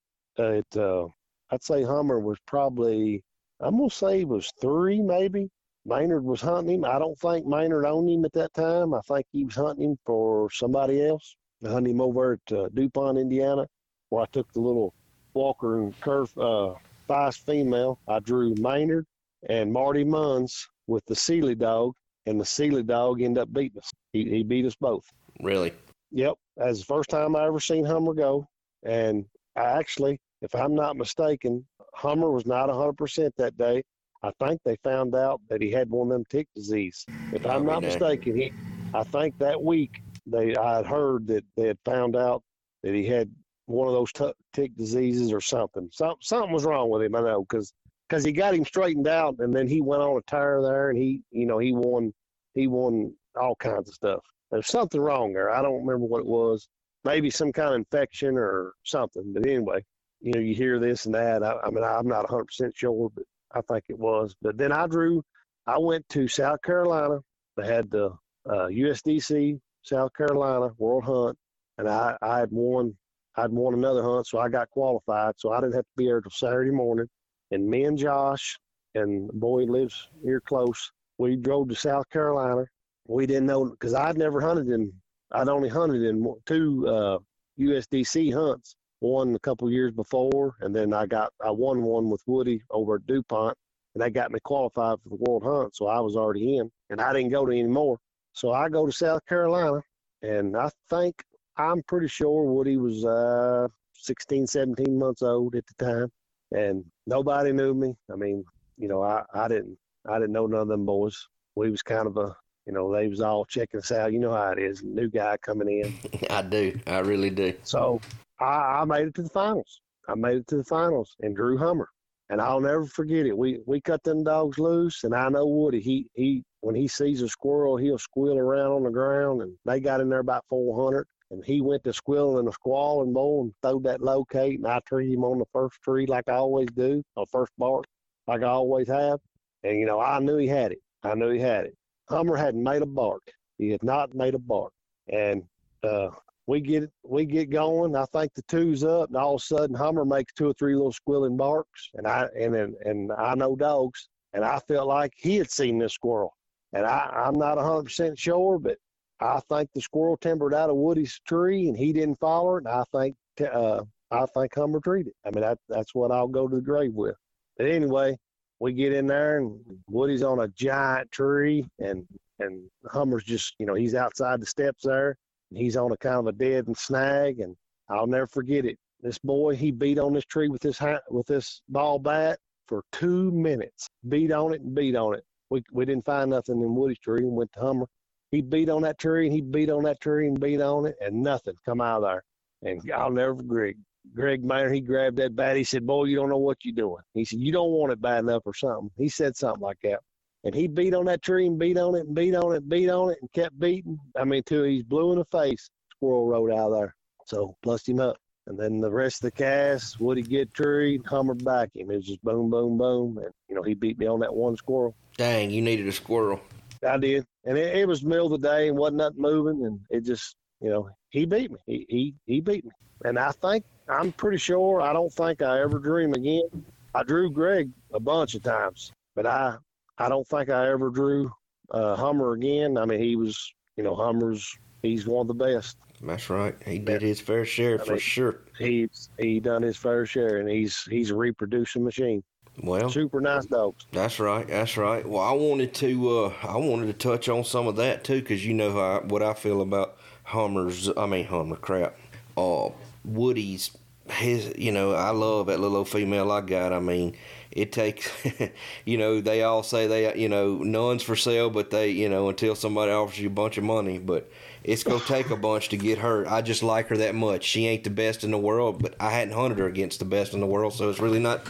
at, uh, I'd say Hummer was probably, I'm going to say he was three maybe. Maynard was hunting him. I don't think Maynard owned him at that time. I think he was hunting him for somebody else. I hunted him over at uh, DuPont, Indiana, where I took the little Walker and Curve uh, Feist female. I drew Maynard and Marty Munns with the Sealy dog, and the Sealy dog ended up beating us. He, he beat us both. Really? Yep, that's the first time I ever seen Hummer go. And I actually, if I'm not mistaken, Hummer was not 100% that day. I think they found out that he had one of them tick disease. If I'm oh, not mistaken, he, I think that week they I had heard that they had found out that he had one of those t- tick diseases or something. Some, something was wrong with him, I know, because because he got him straightened out, and then he went on a tire there, and he, you know, he won, he won all kinds of stuff. There's something wrong there. I don't remember what it was. Maybe some kind of infection or something. But anyway, you know, you hear this and that. I, I mean, I'm not 100% sure, but I think it was. But then I drew, I went to South Carolina. They had the uh, USDC South Carolina World Hunt, and I, I had won, I'd won another hunt, so I got qualified. So I didn't have to be there till Saturday morning. And me and Josh, and the boy lives here close, we drove to South Carolina. We didn't know because I'd never hunted in, I'd only hunted in two uh, USDC hunts. One a couple years before, and then I got I won one with Woody over at DuPont, and that got me qualified for the World Hunt. So I was already in, and I didn't go to any more. So I go to South Carolina, and I think I'm pretty sure Woody was uh, 16, 17 months old at the time, and nobody knew me. I mean, you know, I, I didn't I didn't know none of them boys. We was kind of a you know they was all checking us out. You know how it is, new guy coming in. I do. I really do. So I, I made it to the finals. I made it to the finals and Drew Hummer. And I'll never forget it. We we cut them dogs loose and I know Woody, he he when he sees a squirrel, he'll squeal around on the ground and they got in there about four hundred. and he went to squilling and a squalling bowl and throwed that locate, and I treated him on the first tree like I always do, on first bark, like I always have. And, you know, I knew he had it. I knew he had it. Hummer hadn't made a bark. He had not made a bark. And uh, we get we get going. I think the two's up, and all of a sudden Hummer makes two or three little squilling barks, and I and and, and I know dogs, and I felt like he had seen this squirrel, and I I'm not hundred percent sure, but I think the squirrel timbered out of Woody's tree, and he didn't follow it, and I think uh, I think Hummer treated. I mean that that's what I'll go to the grave with. But anyway, we get in there, and Woody's on a giant tree, and and Hummer's just you know he's outside the steps there He's on a kind of a dead and snag, and I'll never forget it. This boy, he beat on this tree with this with this ball bat for two minutes. Beat on it and beat on it. We we didn't find nothing in Woody's tree and went to Hummer. He beat on that tree and he beat on that tree and beat on it and nothing come out of there. And I'll never forget. Greg Maynard, he grabbed that bat. He said, "Boy, you don't know what you're doing." He said, "You don't want it bad enough or something." He said something like that. And he beat on that tree and beat on it and beat on it and beat on it and kept beating. I mean, till he's blue in the face. Squirrel rode out there. So plussed him up. And then the rest of the cast, Woody get tree, Hummer back him. It was just boom, boom, boom. And, you know, he beat me on that one squirrel. Dang, you needed a squirrel. I did. And it, it was middle of the day and wasn't nothing moving. And it just, you know, he beat me. He, he, he beat me. And I think, I'm pretty sure, I don't think I ever drew him again. I drew Greg a bunch of times, but I I don't think I ever drew uh, Hummer again. I mean, he was, you know, Hummer's, he's one of the best. That's right. He did his fair share I for mean, sure. He's he done his fair share, and he's he's a reproducing machine. Well, super nice dogs. That's right. That's right. Well, I wanted to uh, I wanted to touch on some of that too, because you know how, what I feel about Hummers. I mean Hummer crap. Uh, Woody's his. You know, I love that little old female I got. I mean, it takes, you know, they all say they, you know, none's for sale, but they, you know, until somebody offers you a bunch of money, but it's gonna take a bunch to get her. I just like her that much. She ain't the best in the world, but I hadn't hunted her against the best in the world, so it's really not,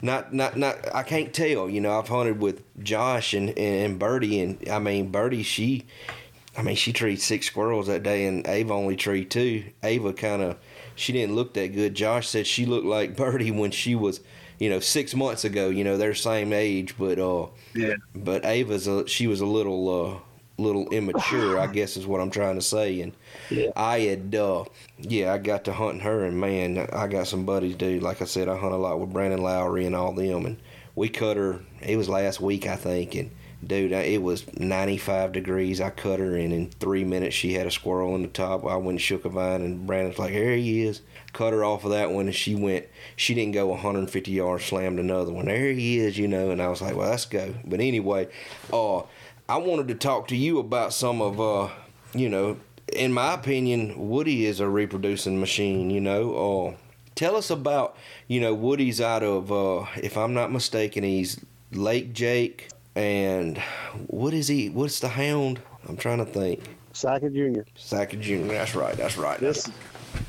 not, not, not. I can't tell. You know, I've hunted with Josh and and Birdie, and I mean Birdie, she, I mean she treed six squirrels that day, and Ava only treed two. Ava kind of, she didn't look that good. Josh said she looked like Birdie when she was you know, six months ago. You know, they're same age, but uh, yeah. But Ava's a, she was a little uh, little immature, I guess is what I'm trying to say. And yeah. I had, uh, yeah, I got to hunting her, and man, I got some buddies, dude. Like I said, I hunt a lot with Brandon Lowry and all them, and we cut her. It was last week, I think, and dude, it was 95 degrees. I cut her, and in three minutes, she had a squirrel in the top. I went and shook a vine, and Brandon's like, "Here he is." Cut her off of that one, and she went. She didn't go 150 yards, slammed another one. There he is, you know. And I was like, "Well, let's go." But anyway, uh, I wanted to talk to you about some of, uh, you know, in my opinion, Woody is a reproducing machine. You know, uh, tell us about, you know, Woody's out of, uh, if I'm not mistaken, he's Lake Jake and what is he? What's the hound? I'm trying to think. Sackett Jr. Sackett Jr. That's right. That's right. This,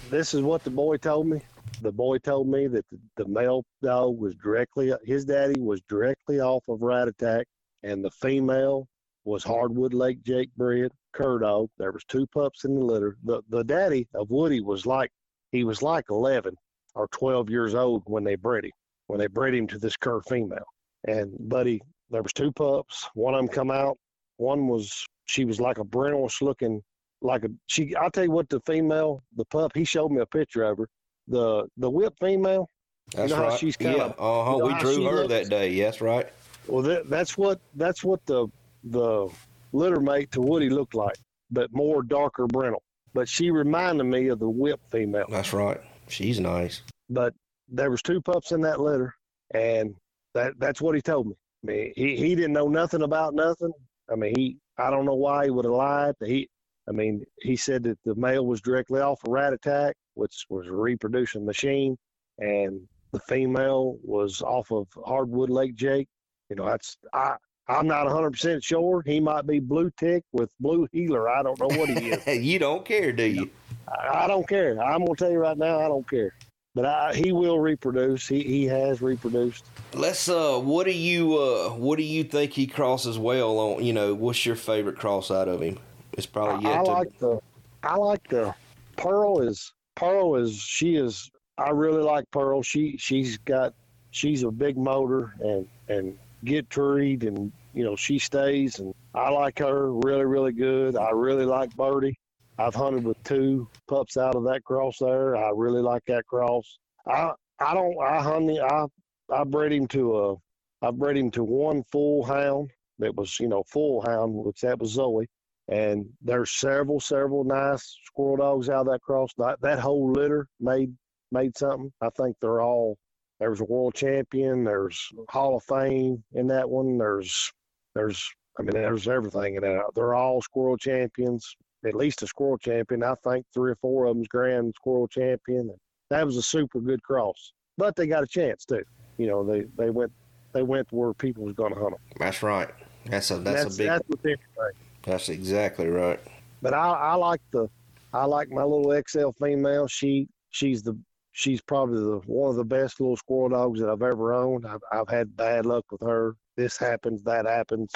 this is what the boy told me. The boy told me that the, the male dog was directly, his daddy was directly off of Rat Attack, and the female was Hardwood Lake Jake bred cur dog. There was two pups in the litter. The the daddy of Woody was like he was like 11 or 12 years old when they bred him. When they bred him to this cur female, and Buddy there was two pups. One of them come out. One was she was like a brownish looking, like a she. I'll tell you what the female, the pup. He showed me a picture of her. The the whip female. That's you know right. she's kind yeah. of. Uh huh. You know we drew her looks? that day. Yes, right. Well, that, that's what that's what the the litter mate to Woody looked like, but more darker brindle. But she reminded me of the whip female. That's right. She's nice. But there was two pups in that litter, and that that's what he told me. I mean, he, he didn't know nothing about nothing. I mean, he I don't know why he would have lied. He, I mean, he said that the male was directly off a rat attack, which was a reproducing machine, and the female was off of hardwood Lake Jake. You know, that's I. I'm not 100% sure. He might be blue tick with blue healer. I don't know what he is. you don't care, do you? I, I don't care. I'm going to tell you right now, I don't care but I, he will reproduce. He he has reproduced. Let's uh, what do you uh, what do you think he crosses well on? You know, what's your favorite cross out of him? It's probably yet I, I to... like the I like the Pearl is Pearl is she is. I really like Pearl. She she's got she's a big motor and and get treed and you know she stays and I like her really really good. I really like Birdie. I've hunted with two pups out of that cross there. I really like that cross. I I don't I honey I I bred him to a I bred him to one full hound that was you know full hound which that was Zoe. And there's several several nice squirrel dogs out of that cross. That, that whole litter made made something. I think they're all there's a world champion there's Hall of Fame in that one there's there's I mean there's everything in that. They're all squirrel champions at least a squirrel champion I think three or four of them's grand squirrel champion And that was a super good cross but they got a chance too you know they they went they went where people was going to hunt them. That's right. That's a that's, that's a big. That's what That's exactly right. But I I like the I like my little XL female. She she's the she's probably the one of the best little squirrel dogs that I've ever owned. I've I've had bad luck with her. This happens, that happens,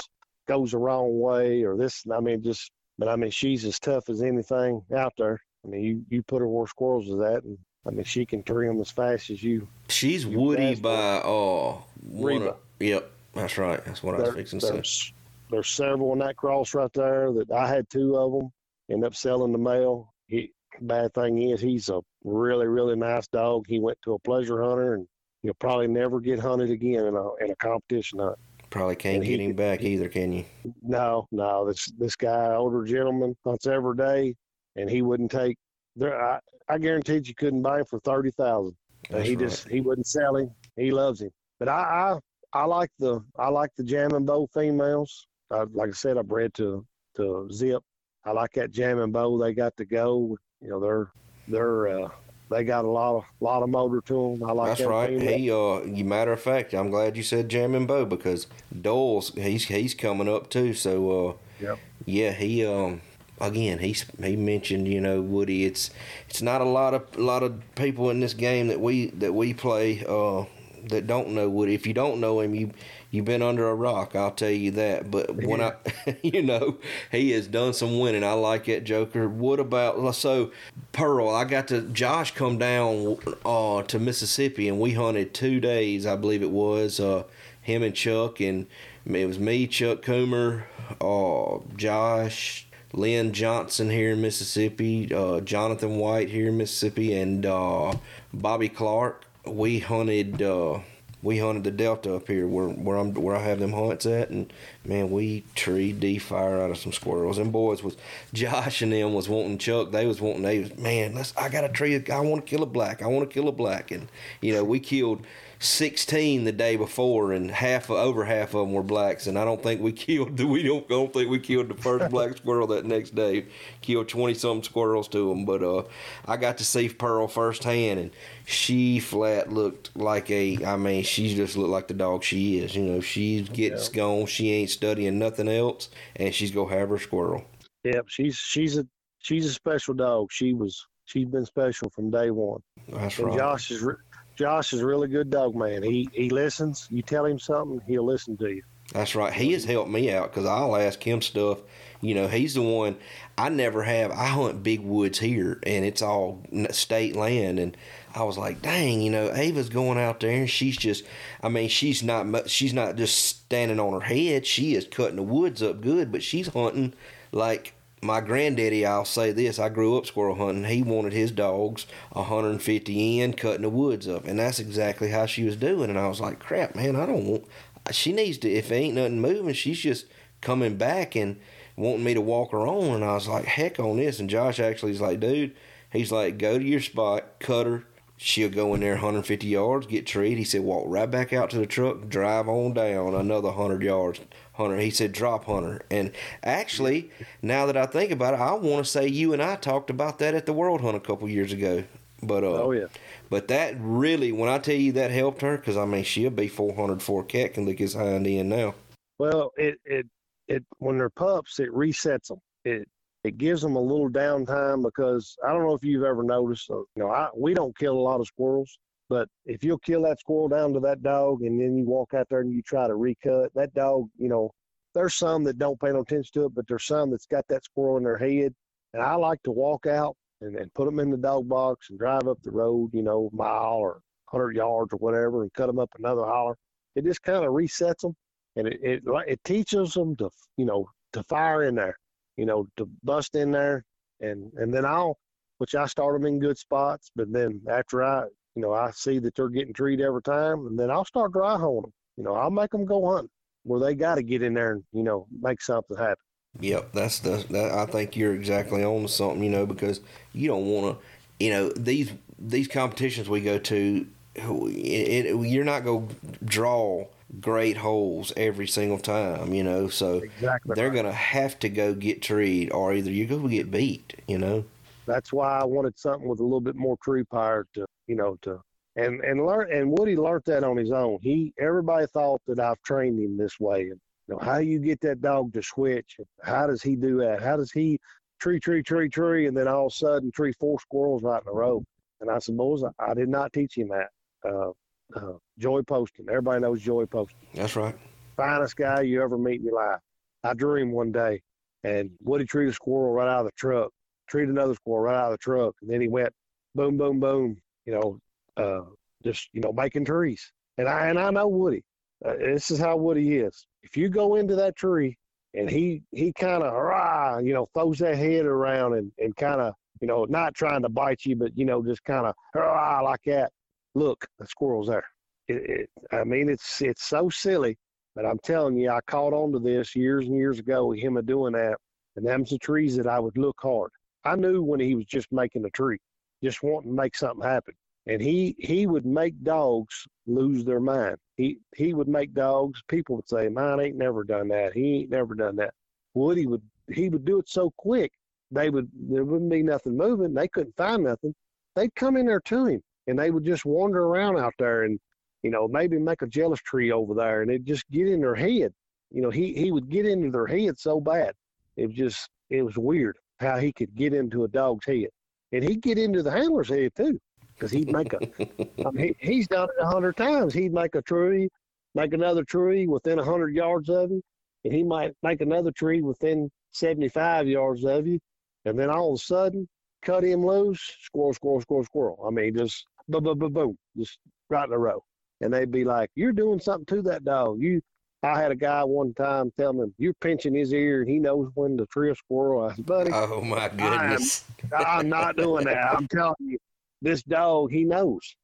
goes the wrong way, or this. I mean, just. But I mean, she's as tough as anything out there. I mean, you you put her where squirrels is at, and I mean, she can tree them as fast as you. She's you woody by oh, Reba. Of, yep, that's right. That's what there, I was fixing to say. There's several in that cross right there that I had two of them. End up selling the male. He bad thing is he's a really really nice dog. He went to a pleasure hunter and he'll probably never get hunted again in a in a competition hunt. Probably can't and get him back either, can you? No, no. This this guy, older gentleman, hunts every day, and he wouldn't take there. I, I guaranteed you couldn't buy him for thirty thousand. Uh, he right. just he wouldn't sell him. He loves him. But I I, I like the I like the Jam and Bow females. I, like I said, I bred to to Zip. I like that Jam and Bow they got to go. You know they're they're uh, they got a lot of lot of motor to them. I like that's that right. He uh, you matter of fact, I'm glad you said Jam and Bow because Dole's he's he's coming up too. So uh, yep. yeah, he um again, he he mentioned, you know, Woody. It's it's not a lot of a lot of people in this game that we that we play uh, that don't know Woody. If you don't know him, you you've been under a rock. I'll tell you that. But yeah. when I, you know, he has done some winning. I like that Joker. What about so Pearl? I got to Josh come down uh, to Mississippi and we hunted two days. I believe it was uh, him and Chuck and it was me, Chuck Coomer, uh, Josh, Lynn Johnson here in Mississippi, uh, Jonathan White here in Mississippi, and uh, Bobby Clark. We hunted. We hunted the Delta up here where where I'm where I have them hunts at, and man, we tree D fire out of some squirrels. And boys was Josh and them was wanting Chuck. They was wanting. They was man, let's. I got a tree. I want to kill a black. I want to kill a black. And you know, we killed 16 the day before, and half over half of them were blacks. And I don't think we killed. We don't, don't think we killed the first black squirrel that next day. Killed 20 some squirrels to them. But uh, I got to see Pearl firsthand, and she flat looked like a. I mean, she just looked like the dog she is. You know, she gets yeah. gone. She ain't studying nothing else, and she's gonna have her squirrel. Yep, she's she's a she's a special dog. She was she's been special from day one. That's and right. Josh is Josh is a really good dog man. He he listens. You tell him something, he'll listen to you. That's right. He has helped me out because I'll ask him stuff. You know, he's the one I never have. I hunt big woods here, and it's all state land. And I was like, dang, you know, Ava's going out there, and she's just, I mean, she's not, she's not just standing on her head. She is cutting the woods up good, but she's hunting like my granddaddy, I'll say this: I grew up squirrel hunting. He wanted his dogs 150 in, cutting the woods up, and that's exactly how she was doing. And I was like, "Crap, man! I don't want." She needs to. If ain't nothing moving, she's just coming back and wanting me to walk her on. And I was like, "Heck on this!" And Josh actually is like, "Dude," he's like, "Go to your spot, cut her." She'll go in there 150 yards, get treed. He said, walk right back out to the truck, drive on down another 100 yards, Hunter. He said drop Hunter. And actually, now that I think about it, I want to say you and I talked about that at the World Hunt a couple years ago. But uh, oh yeah. But that really, when I tell you that helped her, because I mean she'll be 400 for a cat can lick his hind end now. Well, it it it when they're pups, it resets them. It it gives them a little downtime because I don't know if you've ever noticed. So, you know, I we don't kill a lot of squirrels, but if you'll kill that squirrel down to that dog and then you walk out there and you try to recut, that dog, you know, there's some that don't pay no attention to it, but there's some that's got that squirrel in their head. And I like to walk out and, and put them in the dog box and drive up the road, you know, mile or 100 yards or whatever, and cut them up another holler. It just kind of resets them, and it, it it teaches them to you know to fire in there, you know, to bust in there, and and then I'll, which I start them in good spots, but then after I you know I see that they're getting treated every time, and then I'll start dry honing them. You know, I'll make them go hunting where they got to get in there and you know make something happen. Yep, that's the. That, I think you're exactly on something, you know, because you don't want to, you know, these these competitions we go to, it, it, you're not going to draw great holes every single time, you know. So exactly they're right. going to have to go get treed, or either you're going to get beat, you know. That's why I wanted something with a little bit more tree power to, you know, to and and learn. And Woody learned that on his own. He everybody thought that I've trained him this way, and you know, how you get that dog to switch? How does he do that? How does he tree, tree, tree, tree, and then all of a sudden tree four squirrels right in a row? And I said, boys, I did not teach him that. Uh, uh, Joey Poston. Everybody knows Joey Poston. That's right. Finest guy you ever meet in your life. I drew him one day, and Woody treated a squirrel right out of the truck, treated another squirrel right out of the truck, and then he went boom, boom, boom, you know, uh, just, you know, making trees. And I, and I know Woody. Uh, this is how Woody is. If you go into that tree and he he kind of rah, you know, throws that head around and, and kind of, you know, not trying to bite you, but you know, just kind of rah like that. Look, the squirrel's there. It, it, I mean, it's it's so silly, but I'm telling you, I caught on to this years and years ago with him doing that, and them's the trees that I would look hard. I knew when he was just making a tree, just wanting to make something happen and he he would make dogs lose their mind. He he would make dogs. People would say, "Mine ain't never done that. He ain't never done that." Woody would he would do it so quick. They would there wouldn't be nothing moving. They couldn't find nothing. They'd come in there to him, and they would just wander around out there, and you know maybe make a jealous tree over there, and it'd just get in their head. You know he he would get into their head so bad. It was just it was weird how he could get into a dog's head, and he'd get into the handler's head too because he'd make a. I mean, he, he's done it a hundred times. He'd make a tree, make another tree within a hundred yards of you, and he might make another tree within seventy-five yards of you, and then all of a sudden cut him loose, squirrel, squirrel, squirrel, squirrel. I mean, just boom, boom, boom, boom, just right in a row. And they'd be like, "You're doing something to that dog." You, I had a guy one time tell me, "You're pinching his ear, and he knows when to tree a squirrel." I said, "Buddy, Oh my goodness! I'm, I'm not doing that. I'm telling you." this dog, he knows.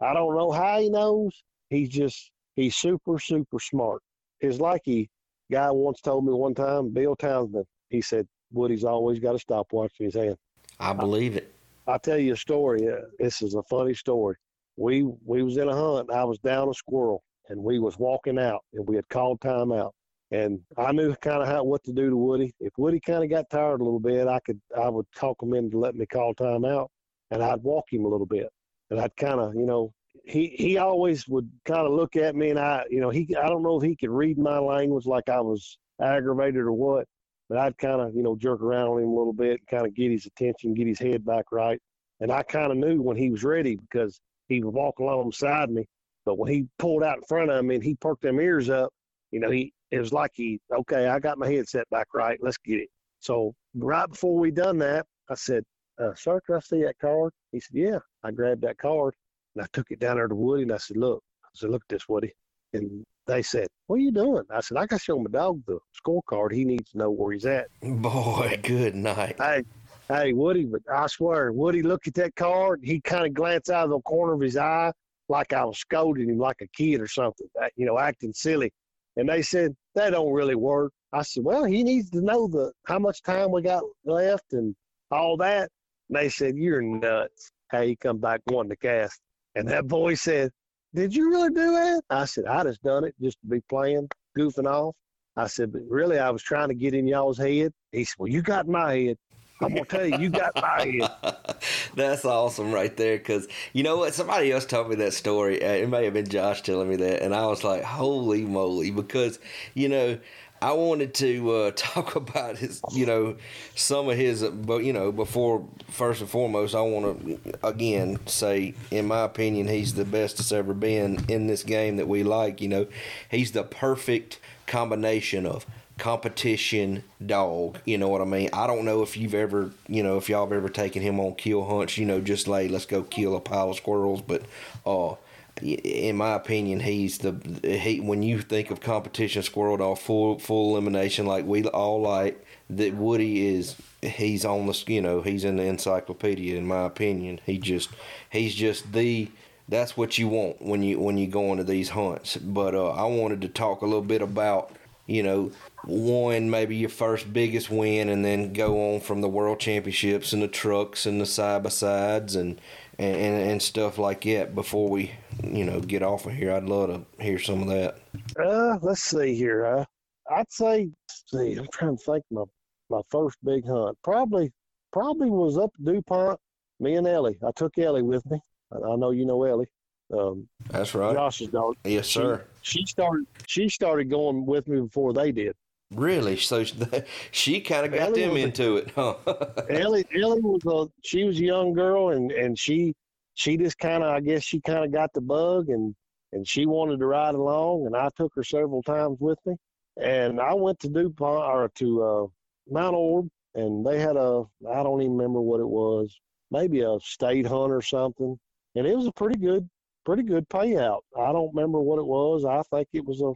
I don't know how he knows. He's just, he's super, super smart. It's like he, guy once told me one time, Bill Townsend, he said, Woody's always got a stopwatch in his hand. I believe it. I'll tell you a story. Uh, this is a funny story. We we was in a hunt. I was down a squirrel, and we was walking out, and we had called time out. And I knew kind of how what to do to Woody. If Woody kind of got tired a little bit, I could I would talk him into letting me call time out and I'd walk him a little bit, and I'd kind of, you know, he he always would kind of look at me, and I, you know, he I don't know if he could read my language like I was aggravated or what, but I'd kind of, you know, jerk around on him a little bit, kind of get his attention, get his head back right, and I kind of knew when he was ready because he would walk along beside me, but when he pulled out in front of me and he perked them ears up, you know, he it was like he, okay, I got my head set back right, let's get it. So right before we done that, I said, uh, sir, can I see that card? He said, yeah. I grabbed that card and I took it down there to Woody and I said, look, I said, look at this, Woody. And they said, what are you doing? I said, I got to show my dog the scorecard. He needs to know where he's at. Boy, good night. Hey, hey, Woody, but I swear, Woody looked at that card. He kind of glanced out of the corner of his eye like I was scolding him like a kid or something, you know, acting silly. And they said, that don't really work. I said, well, he needs to know the how much time we got left and all that. And they said, You're nuts. Hey, he come back wanting to cast. And that boy said, Did you really do that? I said, I just done it just to be playing, goofing off. I said, But really, I was trying to get in y'all's head. He said, Well, you got my head. I'm to tell you, you got my head. That's awesome right there. Because you know what? Somebody else told me that story. Uh, it may have been Josh telling me that. And I was like, Holy moly. Because, you know, I wanted to uh, talk about his, you know, some of his, but you know, before first and foremost, I want to again say, in my opinion, he's the best that's ever been in this game that we like. You know, he's the perfect combination of competition dog. You know what I mean? I don't know if you've ever, you know, if y'all have ever taken him on kill hunts. You know, just like let's go kill a pile of squirrels. But uh, in my opinion, he's the he. When you think of competition squirrel dog, full full elimination, like we all like, that Woody is. He's on the, you know, he's in the encyclopedia. In my opinion, he just, he's just the that's what you want when you when you go into these hunts. But uh, I wanted to talk a little bit about you know one maybe your first biggest win, and then go on from the world championships and the trucks and the side by sides and, and and stuff like that. Before we you know get off of here, I'd love to hear some of that. Uh, let's see here. Uh, I'd say, see, I'm trying to think my my first big hunt. Probably probably was up DuPont. Me and Ellie. I took Ellie with me. I know you know Ellie. Um, That's right. Josh's daughter. Yes, sir. She, she started. She started going with me before they did. Really? So she kind of got Ellie them into it, huh? Ellie, Ellie was a she was a young girl, and and she she just kind of I guess she kind of got the bug, and and she wanted to ride along, and I took her several times with me, and I went to DuPont or to uh, Mount Orab, and they had a I don't even remember what it was, maybe a state hunt or something, and it was a pretty good, pretty good payout. I don't remember what it was. I think it was a,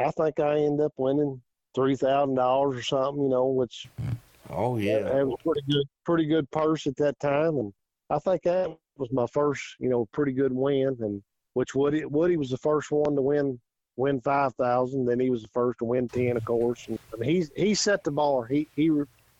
I think I ended up winning three thousand dollars or something. You know, which oh yeah, it was pretty good, pretty good purse at that time, and I think that was my first, you know, pretty good win. And which Woody Woody was the first one to win win five thousand. Then he was the first to win ten, of course. And I mean, he's he set the bar. He he,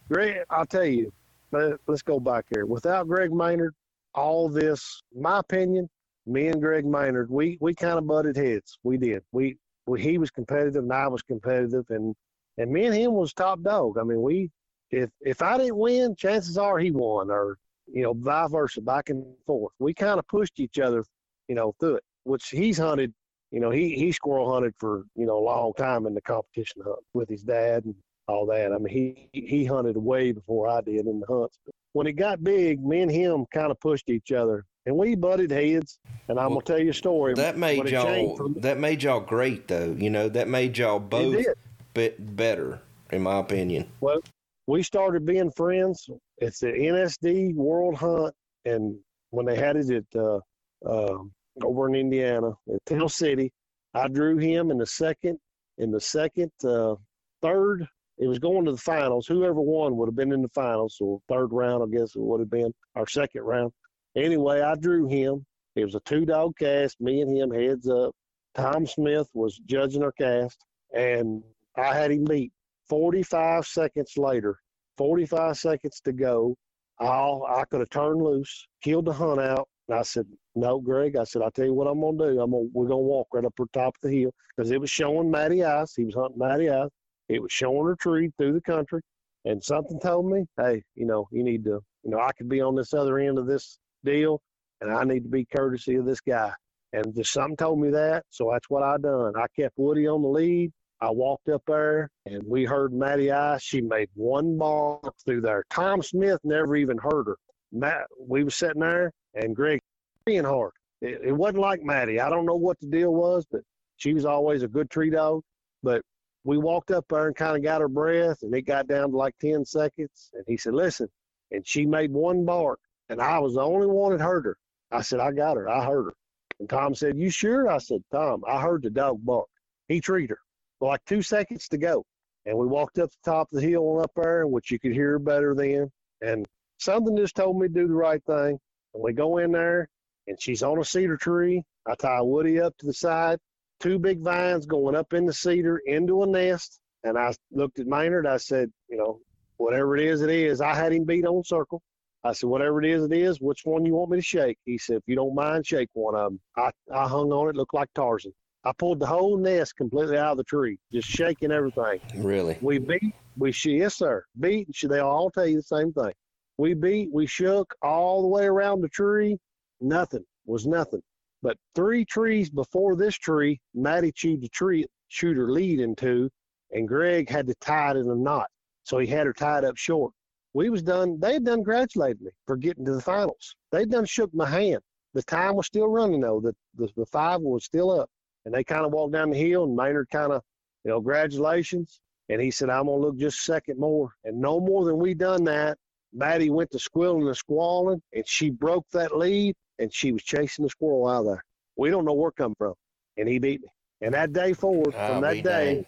Greg, I'll tell you. Let's go back here. Without Greg Maynard, all this, my opinion, me and Greg Maynard, we, we kind of butted heads. We did. We, he was competitive and I was competitive and and me and him was top dog. I mean, we if if I didn't win, chances are he won, or you know, vice versa, back and forth. We kind of pushed each other, you know, through it. Which he's hunted, you know, he he squirrel hunted for you know a long time in the competition hunt with his dad and all that. I mean, he he hunted way before I did in the hunts. But when it got big, me and him kind of pushed each other, and we butted heads. And I'm well, gonna tell you a story. That made y'all. That made y'all great, though. You know, that made y'all both bit better, in my opinion. Well, we started being friends. It's the NSD World Hunt, and when they had it at uh, uh, over in Indiana at Tell City, I drew him in the second, in the second, uh, third, it was going to the finals. Whoever won would have been in the finals. So third round, I guess it would have been our second round. Anyway, I drew him. It was a two dog cast, me and him heads up. Tom Smith was judging our cast, and I had him beat. 45 seconds later, 45 seconds to go, I'll, I could have turned loose, killed the hunt out. And I said, No, Greg. I said, I'll tell you what I'm going to do. I'm gonna, we're going to walk right up to the top of the hill because it was showing Matty Ice. He was hunting Matty Ice. It was showing a tree through the country, and something told me, hey, you know, you need to, you know, I could be on this other end of this deal, and I need to be courtesy of this guy. And just something told me that, so that's what I done. I kept Woody on the lead. I walked up there, and we heard Matty Ice. She made one bawl through there. Tom Smith never even heard her. Matt, we was sitting there, and Greg being hard. It, it wasn't like Matty. I don't know what the deal was, but she was always a good tree dog. But we walked up there and kind of got her breath, and it got down to like 10 seconds. And he said, Listen, and she made one bark, and I was the only one that heard her. I said, I got her. I heard her. And Tom said, You sure? I said, Tom, I heard the dog bark. He treated her. Like two seconds to go. And we walked up the top of the hill and up there, which you could hear better then. And something just told me to do the right thing. And we go in there, and she's on a cedar tree. I tie Woody up to the side, two big vines going up in the cedar into a nest. And I looked at Maynard. I said, you know, whatever it is, it is. I had him beat on circle. I said, whatever it is, it is. Which one you want me to shake? He said, if you don't mind, shake one of them. I, I hung on it, looked like Tarzan. I pulled the whole nest completely out of the tree, just shaking everything. Really? We beat, we yes sir, beat. They all tell you the same thing. We beat, we shook all the way around the tree. Nothing was nothing. But three trees before this tree, Matty chewed the tree, chewed her lead into, and Greg had to tie it in a knot. So he had her tied up short. We was done. They had done congratulated me for getting to the finals. They'd done shook my hand. The time was still running though. The the, the five was still up, and they kind of walked down the hill, and Maynard kind of, you know, congratulations. And he said, I'm gonna look just a second more. And no more than we done that, Maddie went to squealing and squalling, and she broke that lead, and she was chasing the squirrel out of there. We don't know where it come from, and he beat me. And that day forward, I'll from that day, dang.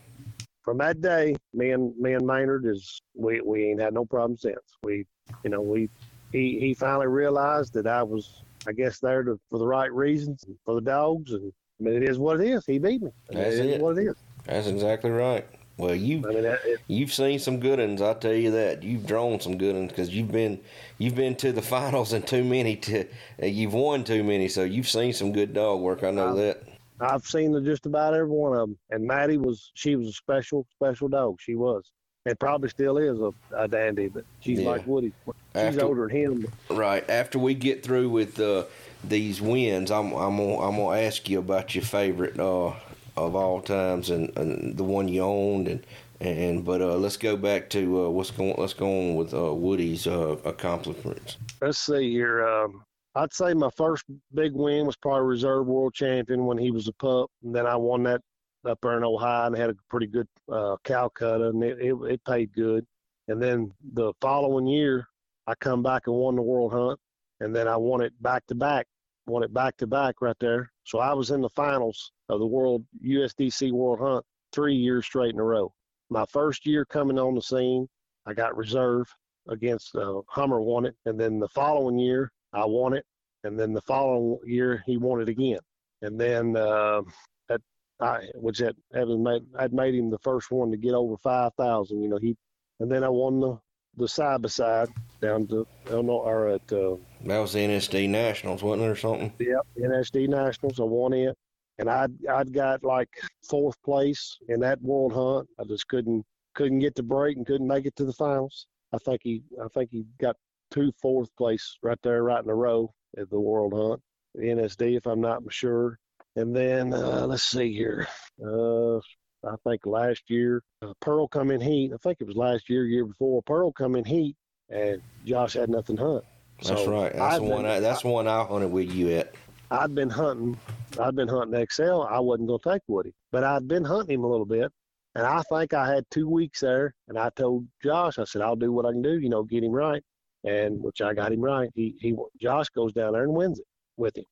from that day, me and me and Maynard is we we ain't had no problem since. We, you know, we he he finally realized that I was, I guess, there to, for the right reasons for the dogs, and I mean, it is what it is. He beat me. That's it is it. what it is. That's exactly right. Well, you I mean, it, you've seen some good ones, I tell you that. You've drawn some good ones because you've been you've been to the finals and too many to uh, you've won too many, so you've seen some good dog work. I know Um, that. I've seen the, just about every one of them. And Maddie was, she was a special, special dog. She was, and probably still is a, a dandy. But she's Yeah. like Woody. She's After- older than him. Right after we get through with uh, these wins, I'm I'm gonna, I'm gonna ask you about your favorite uh, of all times and, and the one you owned and and but uh, let's go back to uh, what's going let's go on with uh, Woody's uh, accomplishments. Let's see here. Um, I'd say my first big win was probably Reserve World Champion when he was a pup. And then I won that up there in Ohio and had a pretty good uh, Calcutta, and it, it, it paid good. And then the following year, I come back and won the World Hunt, and then I won it back to back, won it back to back right there. So I was in the finals of the World USDC World Hunt three years straight in a row. My first year coming on the scene, I got reserve against uh, Hummer won it, and then the following year I won it, and then the following year he won it again, and then uh, that I which had had made I'd made him the first one to get over five thousand. You know he, and then I won the the side by side down to I don't or at uh, That was the NSD Nationals, wasn't it, or something? Yep, NSD Nationals. I won it, and I'd I'd got like fourth place in that World Hunt. I just couldn't couldn't get the break and couldn't make it to the finals. I think he I think he got two fourth place right there, right in a row at the World Hunt, the NSD, if I'm not sure. And then uh, let's see here. Uh, I think last year uh, Pearl come in heat. I think it was last year, year before. Pearl come in heat, and Josh had nothing to hunt. That's So right. That's I've the one. I, that's the one I hunted with you at. I'd been hunting. I'd been hunting XL. I wasn't going to take Woody, but I'd been hunting him a little bit, and I think I had two weeks there. And I told Josh, I said, "I'll do what I can do, you know, get him right." And which I got him right. He he Josh goes down there and wins it with him.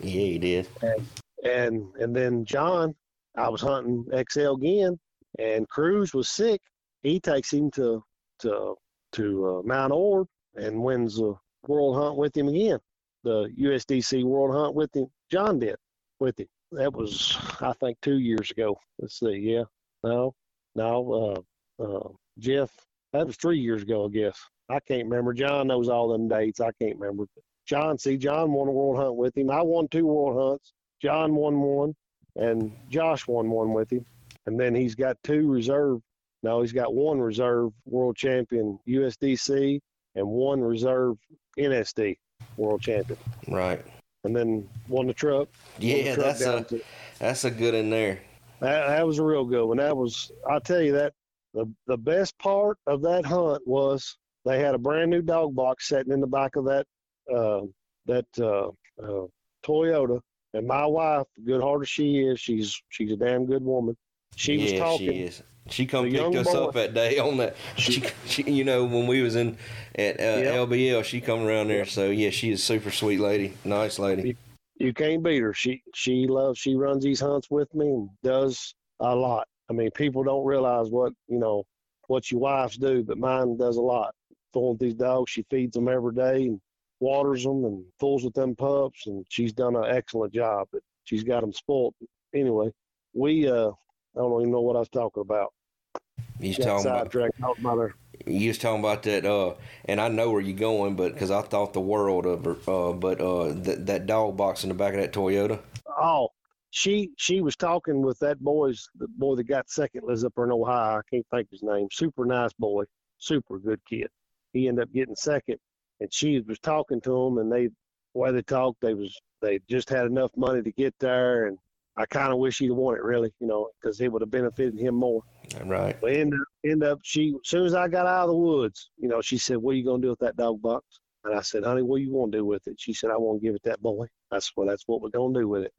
Yeah, he did. And and and then John, I was hunting XL again, and Cruz was sick. He takes him to to to uh, Mount Orab and wins the World Hunt with him again. The USDC World Hunt with him. John did with him. That was I think two years ago. Let's see. Yeah. No. No. Uh, uh, Jeff. That was three years ago, I guess. I can't remember. John knows all them dates. I can't remember. John, see, John won a world hunt with him. I won two world hunts. John won one, and Josh won one with him. And then he's got two reserve. No, he's got one reserve world champion USDC and one reserve NSD world champion. Right. And then won the truck. won the Yeah, truck that's a to- that's a good in there. that, that was a real good one. That was, I tell you, that the the best part of that hunt was they had a brand new dog box sitting in the back of that uh, that uh, uh, Toyota. And my wife, good hearted as she is, she's she's a damn good woman. She yeah, was talking. she is. She come The picked us boy- up that day on that. She, she, you know, when we was in at uh, Yep. LBL, she come around there. So yeah, she is a super sweet lady, nice lady. you can't beat her. She she loves she runs these hunts with me and does a lot. I mean, people don't realize what you know what your wives do, but mine does a lot. Fooling these dogs, she feeds them every day and waters them and fools with them pups, and she's done an excellent job. But she's got them spoiled. Anyway, we uh I don't even know what I was talking about. You was Got talking about about you was talking about that, uh, and I know where you're going, but because I thought the world of her, uh, but uh, that that dog box in the back of that Toyota. Oh, she she was talking with that boy's the boy that got second lives up in Ohio. I can't think his name. Super nice boy, super good kid. He ended up getting second, and she was talking to him, and they the way they talked, they was they just had enough money to get there, and I kind of wish he'd won it really, you know, because it would have benefited him more. Right. But end up, end up, she as soon as I got out of the woods, you know, she said, "What are you gonna do with that dog box?" And I said, "Honey, what are you want to do with it?" She said, "I want to give it that boy." That's what that's what we're gonna do with it.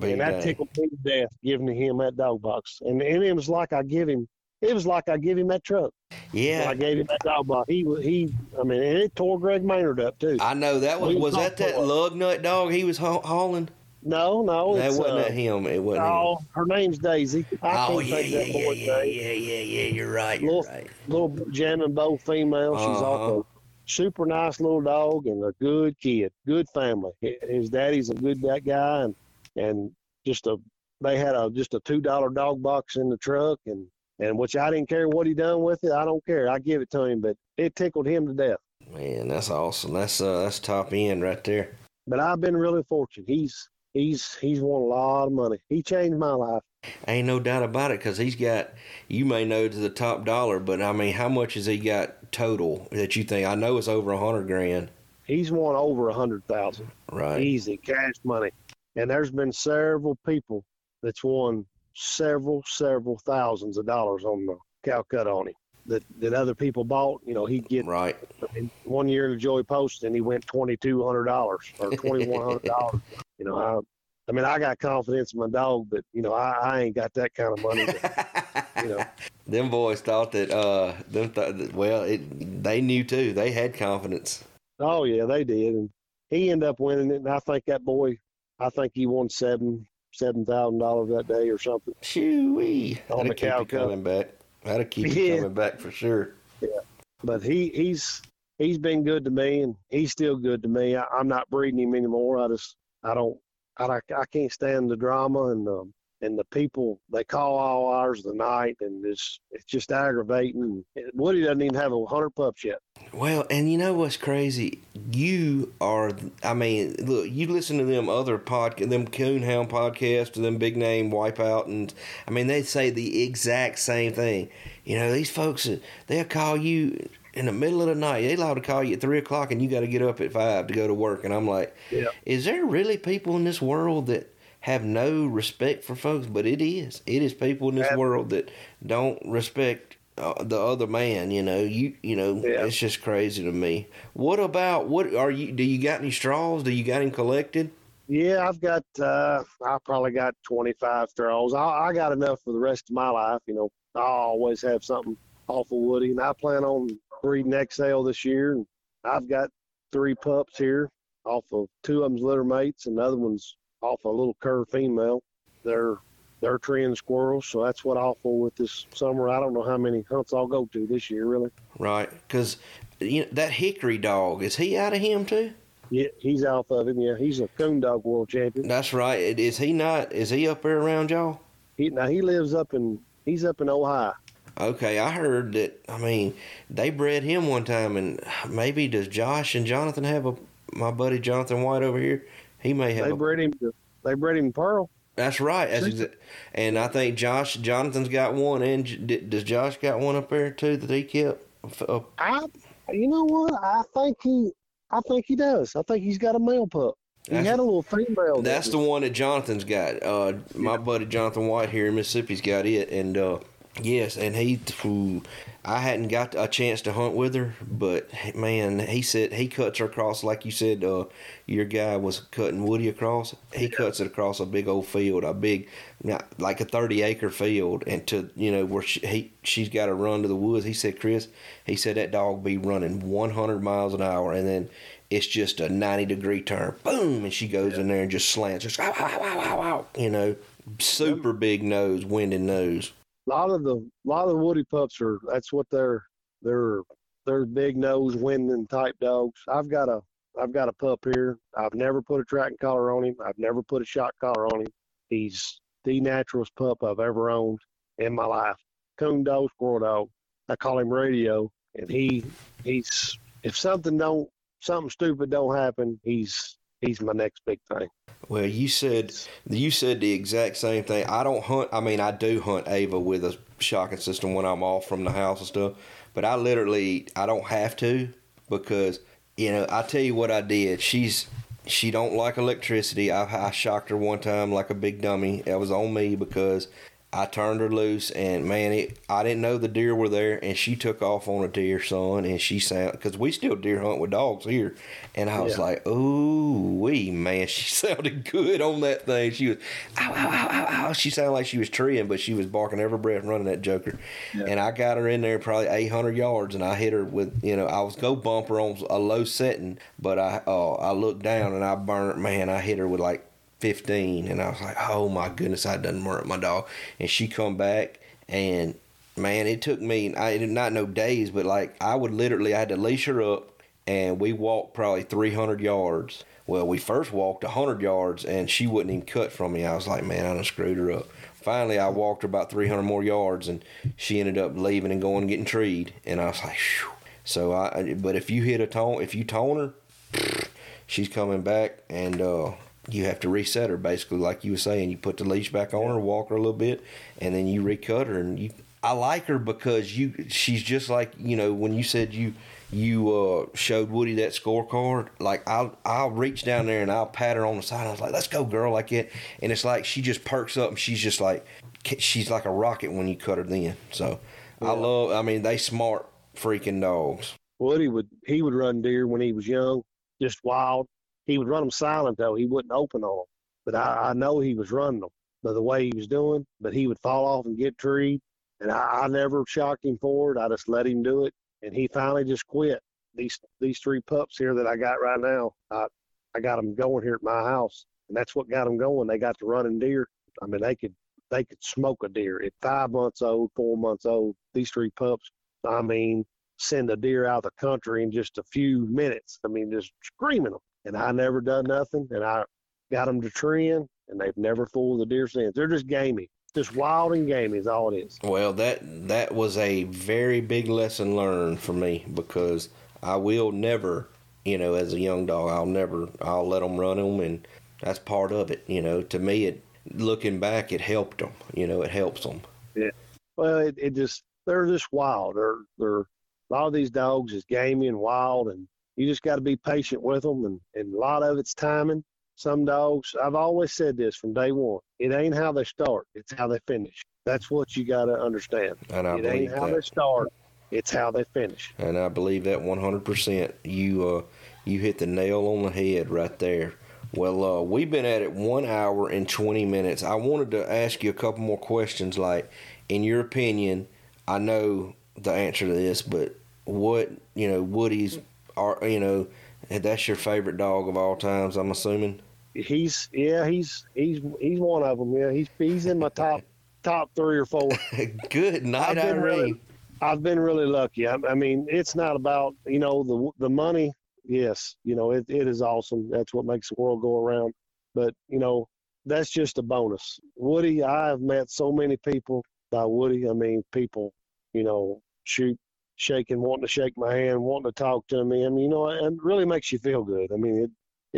Be And that dang. tickled me to death giving him that dog box. And, and it was like I give him it was like I give him that truck. Yeah, I gave him that dog box. He was he. I mean, and it tore Greg Maynard up too. I know that was We was that that lug nut dog he was haul- hauling. No, no, that wasn't uh, him. It wasn't Oh, her name's Daisy. I him. can't Oh yeah, think yeah, that yeah, boy's yeah, name. yeah, yeah, yeah. You're right. You're Little- right. Little jamming bow female. She's Uh-huh. also super nice little dog and a good kid, good family. His daddy's a good that guy, and and just a they had a just a two dollar dog box in the truck, and and which I didn't care what he done with it. I don't care. I give it to him, but it tickled him to death. Man, that's awesome. That's uh, that's top end right there. But I've been really fortunate. He's he's he's won a lot of money. He changed my life. Ain't no doubt about it, cause he's got. You may know to the top dollar, but I mean, how much has he got total that you think? I know it's over a hundred grand, He's won over a hundred thousand. right? easy cash money. And there's been several people that's won several, several thousands of dollars on the Calcutta on him that, that other people bought. You know, he'd get right. I mean, one year Joey Poston he went twenty two hundred dollars or twenty one hundred dollars. You know, I, I mean, I got confidence in my dog, but you know, I, I ain't got that kind of money. To, you know, them boys thought that. Uh, them th- well, it, they knew too. They had confidence. oh yeah, they did, and he ended up winning it. And I think that boy, I think he won seven seven thousand dollars that day or something. Shoo-wee. On the keep cow coming back. That'll keep you Yeah. coming back for sure. Yeah, but he he's he's been good to me and he's still good to me. I, I'm not breeding him anymore. I just I don't I I can't stand the drama and um and the people they call all hours of the night and it's it's just aggravating. Woody doesn't even have a hundred pups yet. Well, and you know what's crazy? You are. I mean, look. You listen to them other pod, them Coonhound podcasts, to them big name Wipeout, and I mean they say the exact same thing. You know, these folks they'll call you in the middle of the night. They allowed to call you at three o'clock, and you got to get up at five to go to work. And I'm like, Yeah. is there really people in this world that have no respect for folks? But it is. It is people in this Ab- world that don't respect uh, the other man. You know, you you know, Yeah. it's just crazy to me. What about what are you? Do you got any straws? Do you got him collected? Yeah, I've got uh I probably got twenty five straws. I I got enough for the rest of my life, you know. I always have something off of Woody and I plan on breeding XL this year and I've got three pups here off of two of them's litter mates and the other one's off a little cur female. They're they're treeing squirrels, so that's what I'll for with this summer. I don't know how many hunts I'll go to this year really. Right, because you know, that Hickory dog is he out of him too? Yeah, he's off of him, yeah. He's a coon dog world champion. That's right. Is he not? Is he up there around y'all? He now he lives up in he's up in Ohio. Okay, I heard that. I mean, they bred him one time, and maybe does Josh and Jonathan have a? My buddy Jonathan White over here, he may have. They a, bred him. They bred him pearl. that's right. That's exa- and I think Josh Jonathan's got one, and does Josh got one up there too that he kept? Uh, I, you know what? I think he, I think he does. I think he's got a male pup. He That's- had a little female. That's the one that Jonathan's got. Uh, my buddy Jonathan White here in Mississippi's got it, and uh, yes, and he. Ooh, I hadn't got a chance to hunt with her, but man, he said he cuts her across like you said. Uh, your guy was cutting Woody across. He cuts it across a big old field, a big, like a thirty acre field, and to you know where she he, she's got to run to the woods. He said, Chris, he said that dog be running one hundred miles an hour, and then it's just a 90 degree turn. Boom! And she goes in there and just slants. Just, ow, ow, ow, ow, ow. You know, super big nose, winding nose. A lot of the, lot of the woody pups are. That's what they're. They're, they're big nose, winding type dogs. I've got a, I've got a pup here. I've never put a tracking collar on him. I've never put a shot collar on him. He's the naturalest pup I've ever owned in my life. Coon dog, squirrel dog. I call him Radio, and he, he's. If something don't, something stupid don't happen, he's, he's my next big thing. Well, you said you said the exact same thing. I don't hunt. I mean, I do hunt Ava with a shocking system when I'm off from the house and stuff. But I literally I don't have to because you know I tell you what I did. She's she don't like electricity. I, I shocked her one time like a big dummy. That was on me because I turned her loose, and man, it, I didn't know the deer were there, and she took off on a deer, son, and she sound because we still deer hunt with dogs here, and I was Yeah. like, ooh, wee, man, she sounded good on that thing. She was, ow, ow, ow, ow, ow. She sounded like she was treeing, but she was barking every breath, running that joker, and I got her in there probably 800 yards, and I hit her with, you know, I was go bumper on a low setting, but I, uh, I looked down and I burned, man, I hit her with like 15 and I was like, oh my goodness, I done murdered my dog. And she come back and man, it took me, I did not know days, but like I would literally, I had to leash her up and we walked probably 300 yards. Well, we first walked 100 yards and she wouldn't even cut from me. I was like, man, I done screwed her up. Finally, I walked her about 300 more yards and she ended up leaving and going and getting treed. And I was like, Phew. so I, but if you hit a tone, if you tone her, she's coming back and uh, you have to reset her basically like you were saying you put the leash back on her walk her a little bit and then you recut her and you i like her because you she's just like you know when you said you you uh, showed woody that scorecard like i'll i'll reach down there and i'll pat her on the side. I was like let's go girl like it and it's like she just perks up and she's just like she's like a rocket when you cut her then so. I love i mean they smart freaking dogs. Woody would he would run deer when he was young, just wild. He would run them silent though. He wouldn't open on them. But I, I know he was running them by the way he was doing. But he would fall off and get treed, and I, I never shocked him for it. I just let him do it, and he finally just quit. These these three pups here that I got right now, I I got them going here at my house, and that's what got them going. They got to running deer. I mean, they could they could smoke a deer at five months old, four months old. These three pups. I mean, send a deer out of the country in just a few minutes. I mean, just screaming them. And I never done nothing. And I got them to trend, and they've never fooled the deer since. They're just gamey, just wild and gamey is all it is. Well, that that was a very big lesson learned for me because I will never, you know, as a young dog, I'll never, I'll let them run them, and that's part of it. You know, to me, it looking back, it helped them. You know, it helps them. Yeah. Well, it, it just they're just wild. They're they're a lot of these dogs is gamey and wild, and you just got to be patient with them, and and a lot of it's timing. Some dogs, I've always said this from day one. It ain't how they start; it's how they finish. That's what you got to understand. And I it believe ain't how that. they start; it's how they finish. and I believe that 100%. You uh, you hit the nail on the head right there. Well, uh, we've been at it one hour and 20 minutes. I wanted to ask you a couple more questions. Like, in your opinion, I know the answer to this, but what you know, Woody's you know, that's your favorite dog of all times. I'm assuming. He's yeah, he's he's he's one of them. Yeah, he's he's in my top top three or four. Good night, I've been Irene. really- I've been really lucky. I, I mean, it's not about you know the the money. Yes, you know it, it is awesome. That's what makes the world go around. But you know that's just a bonus. Woody, I have met so many people by Woody. I mean, people, you know, shoot, shaking, wanting to shake my hand, wanting to talk to me. I mean, you know, it really makes you feel good. I mean, it,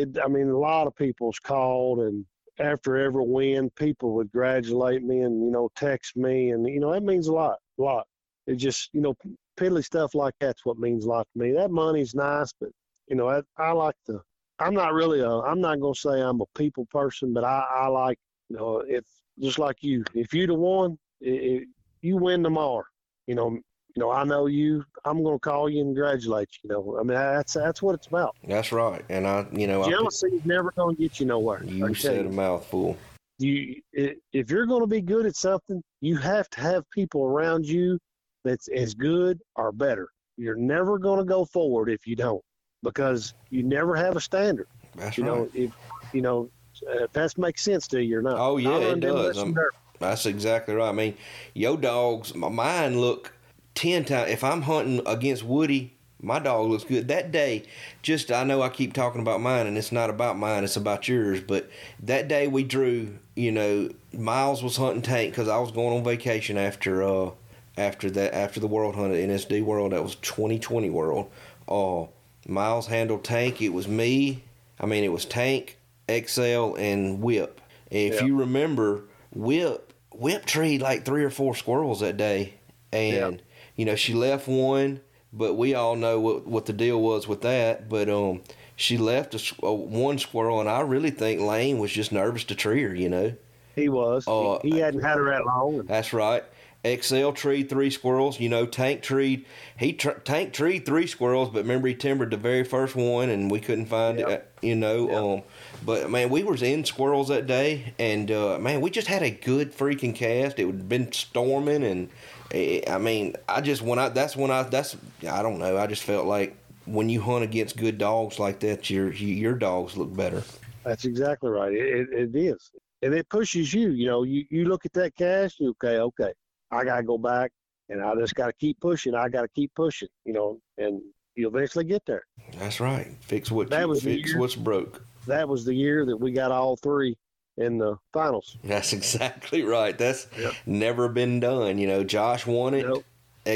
it. I mean, a lot of people's called and after every win, people would congratulate me and you know text me, and you know that means a lot, a lot. It just you know piddly stuff like that's what means a lot to me. That money's nice, but you know I, I like to. I'm not really a. I'm not gonna say I'm a people person, but I, I like you know if just like you, if you'd have won, i i you win tomorrow. You know, you know I know you. I'm gonna call you and congratulate you. You know, I mean that's that's what it's about. That's right. And I, you know, I, Jealousy is never gonna get you nowhere. You said a mouthful. you if you're going to be good at something, you have to have people around you that's as good or better. You're never going to go forward if you don't, because you never have a standard. That's You right. know, if you know uh, if that makes sense to you or not. Oh, yeah, it does. lessons I'm- there. That's exactly right. I mean, your dogs, my mine look ten times. If I'm hunting against Woody, my dog looks good that day. Just I know I keep talking about mine, and it's not about mine; it's about yours. But that day we drew, you know, Miles was hunting tank because I was going on vacation after uh after that after the World Hunt at NSD World. That was 2020 World. Uh, Miles handled tank. It was me. I mean, it was tank, XL, and Whip. If Yeah. you remember, Whip Whip treed like three or four squirrels that day, and you know she left one, but we all know what what the deal was with that. But um, she left a, a one squirrel, and I really think Lane was just nervous to tree her. You know, He was. Uh, he, he hadn't had her that long. That's right. XL tree three squirrels. You know, Tank tree. he tr- Tank tree three squirrels, but remember he timbered the very first one, and we couldn't find Yep. it. You know, Yep. um, but man, we was in squirrels that day, and uh, man, we just had a good freaking cast. It had been storming, and I mean, I just when I that's when I that's I don't know. I just felt like when you hunt against good dogs like that, your your dogs look better. That's exactly right. It, it, it is, and it pushes you. You know, you you look at that cast. You okay? Okay, I gotta go back, and I just gotta keep pushing. I gotta keep pushing. You know, and you eventually get there. That's right. Fix what That you, was fix what's broke. That was the year that we got all three in the finals. That's exactly right. That's Yep. never been done. You know, Josh won it. Nope.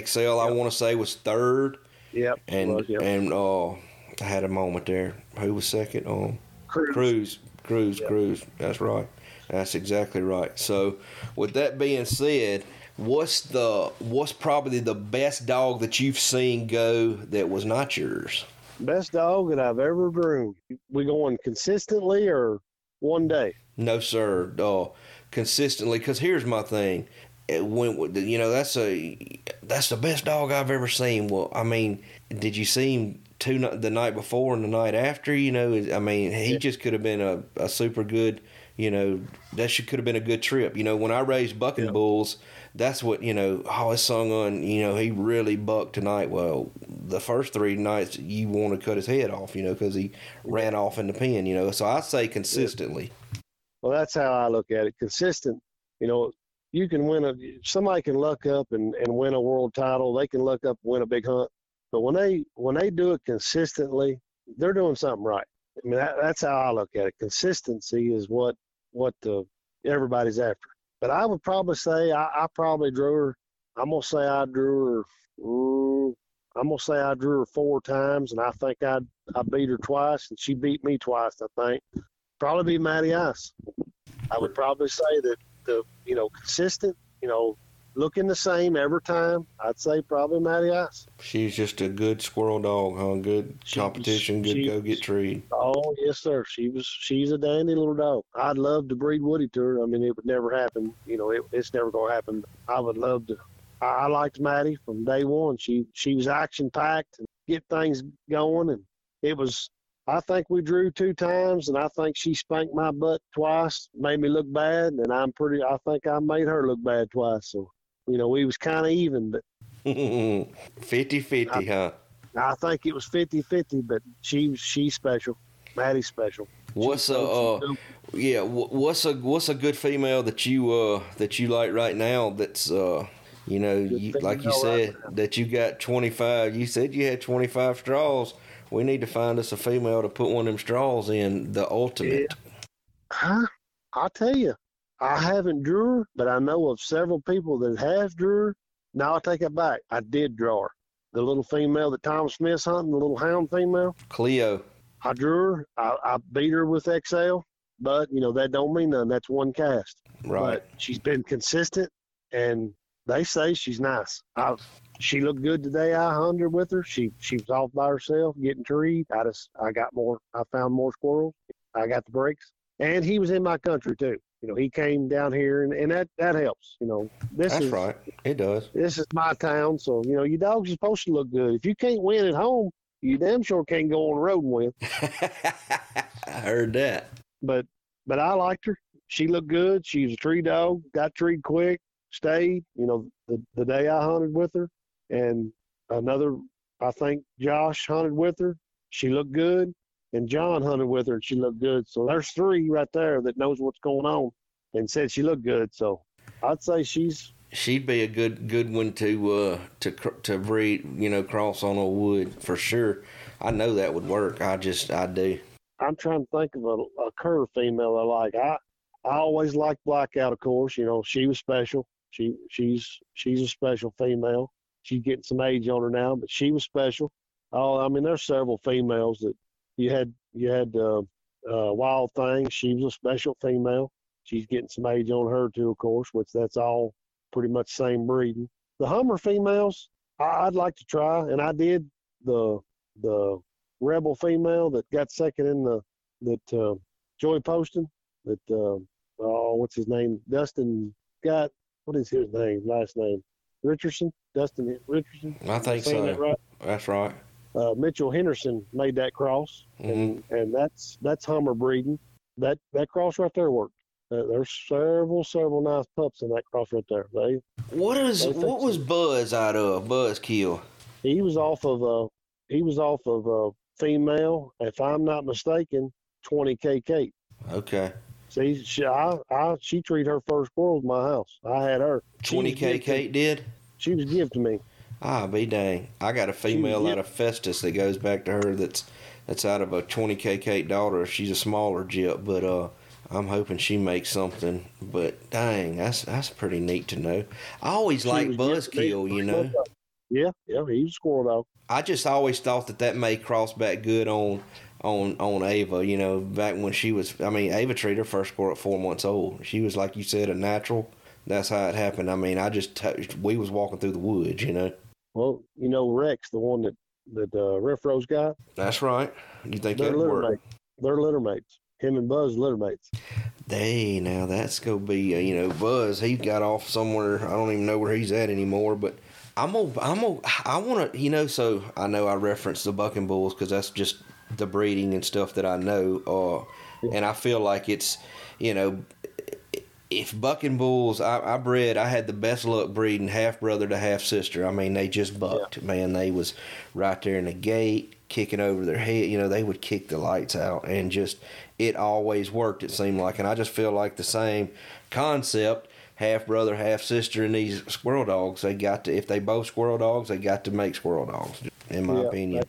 XL, I want to say, was third, Yep. and was, yep. and uh, I had a moment there. Who was second? Um, Cruz. Cruz, Cruz, Yep. Cruz. That's right. That's exactly right. So, with that being said, what's the what's probably the best dog that you've seen go that was not yours? Best dog that I've ever groomed. We going consistently or one day? No, sir. Uh, consistently, because here's my thing. It went, you know, that's a that's the best dog I've ever seen. Well, I mean, did you see him two the night before and the night after? You know, I mean, he Yeah. just could have been a, a super good. You know, that should could have been a good trip. You know, when I raised bucking Yeah. bulls, that's what you know. Oh, it's sung on. You know, he really bucked tonight. Well, the first three nights you want to cut his head off. You know, because he ran off in the pen. You know, so I say consistently. Well, that's how I look at it. Consistent. You know, you can win a. Somebody can luck up and, and win a world title. They can luck up and win a big hunt. But when they when they do it consistently, they're doing something right. I mean, that, that's how I look at it. Consistency is what what the, everybody's after. But I would probably say I, I probably drew her. I'm gonna say I drew her. mm, I'm gonna say I drew her four times, and I think I I beat her twice, and she beat me twice. I think probably be Ice. I would probably say that the you know consistent, you know, looking the same every time. I'd say probably Ice. She's just a good squirrel dog, huh? Good She competition, good she go get treed. Oh yes, sir. She was she's a dandy little dog. I'd love to breed Woody to her. I mean, it would never happen. You know, it, it's never gonna happen. I would love to. I, I liked Maddie from day one. She she was action packed and get things going, and it was. I think we drew two times, and I think she spanked my butt twice, made me look bad, and I'm pretty. I think I made her look bad twice. So, you know, we was kind of even, but 50 50, huh? I think it was 50-50, But she she's special. Maddie's special. What's a uh, yeah? What's a what's a good female that you uh that you like right now? That's uh you know you, like you female right said that you got 25. You said you had 25 straws. We need to find us a female to put one of them straws in. The ultimate. Huh? I'll tell you, I haven't drew her, but I know of several people that have drew her. Now I take it back. I did draw her. The little female that Tom Smith's hunting, the little hound female. Cleo. I drew her. I, I beat her with XL, but you know that don't mean nothing. That's one cast. Right. But she's been consistent, and they say she's nice. I, she looked good today. I hunted with her. She she was off by herself getting treed. I just I got more. I found more squirrels. I got the breaks, and he was in my country too. You know, he came down here, and, and that that helps. You know, this That's is right. It does. this is my town, so you know your dogs are supposed to look good. If you can't win at home, you damn sure can't go on the road and win. I heard that. but but I liked her. She looked good. She was a tree dog. Got treed quick. Stayed. You know, the the day I hunted with her, and another, I think Josh hunted with her. She looked good, and John hunted with her, and she looked good. So there's three right there that knows what's going on, and said she looked good. So I'd say she's She'd be a good good one to uh to to breed, you know, cross on a wood for sure. I know that would work. I just I do. I'm trying to think of a, a cur female I like. I I always liked Blackout, of course. You know, she was special. She she's she's a special female. She's getting some age on her now, but she was special. Oh, I mean, there's several females that you had. You had uh, uh, Wild Thing. She was a special female. She's getting some age on her too, of course, which that's all pretty much same breeding. The Hummer females, I, I'd like to try, and I did the the rebel female that got second in the that uh, Joey Poston that uh, oh, what's his name? Dustin got what is his name? Last name Richardson. Dustin Richardson. I think so. that right? That's right. Uh, Mitchell Henderson made that cross, and and that's that's Hummer breeding. That that cross right there worked. Uh, there's several several nice pups in that cross right there. They What is think what was Buzz out of? Buzz kill. he was off of a he was off of a female, if I'm not mistaken, 20 k Kate. Okay. See, she, I, I, she treated her first squirrels in my house. I had her. 20k gifted- Kate did? She was given to me. Ah, be dang. I got a female out of Festus that goes back to her that's that's out of a 20k Kate daughter. She's a smaller jip, but uh I'm hoping she makes something. But dang, that's that's pretty neat to know. I always She like was gifted to me. Buzzkill, you know. Yeah, yeah, he was a squirrel dog. I just always thought that that may cross back good on on on Ava. You know, back when she was. I mean, Ava treated her first squirrel at four months old. She was like you said, a natural. That's how it happened. I mean, I just touched. We was walking through the woods. You know. Well, you know Rex, the one that that uh, Riff Rose got, That's right. You think they're that litter work? mates. They're litter mates. Him and Buzz litter mates. Hey, now that's gonna be uh, you know Buzz. He got off somewhere. I don't even know where he's at anymore. But I'm gonna I'm gonna I want to you know. So I know I referenced the bucking bulls because that's just the breeding and stuff that I know. Uh, and I feel like it's you know if bucking bulls I, I bred I had the best luck breeding half brother to half sister. I mean they just bucked man. They was right there in the gate kicking over their head. You know they would kick the lights out and just it always worked. It seemed like, and I just feel like the same concept. Half brother, half sister, and these squirrel dogs. They got to if they both squirrel dogs, they got to make squirrel dogs. In my Yeah, opinion.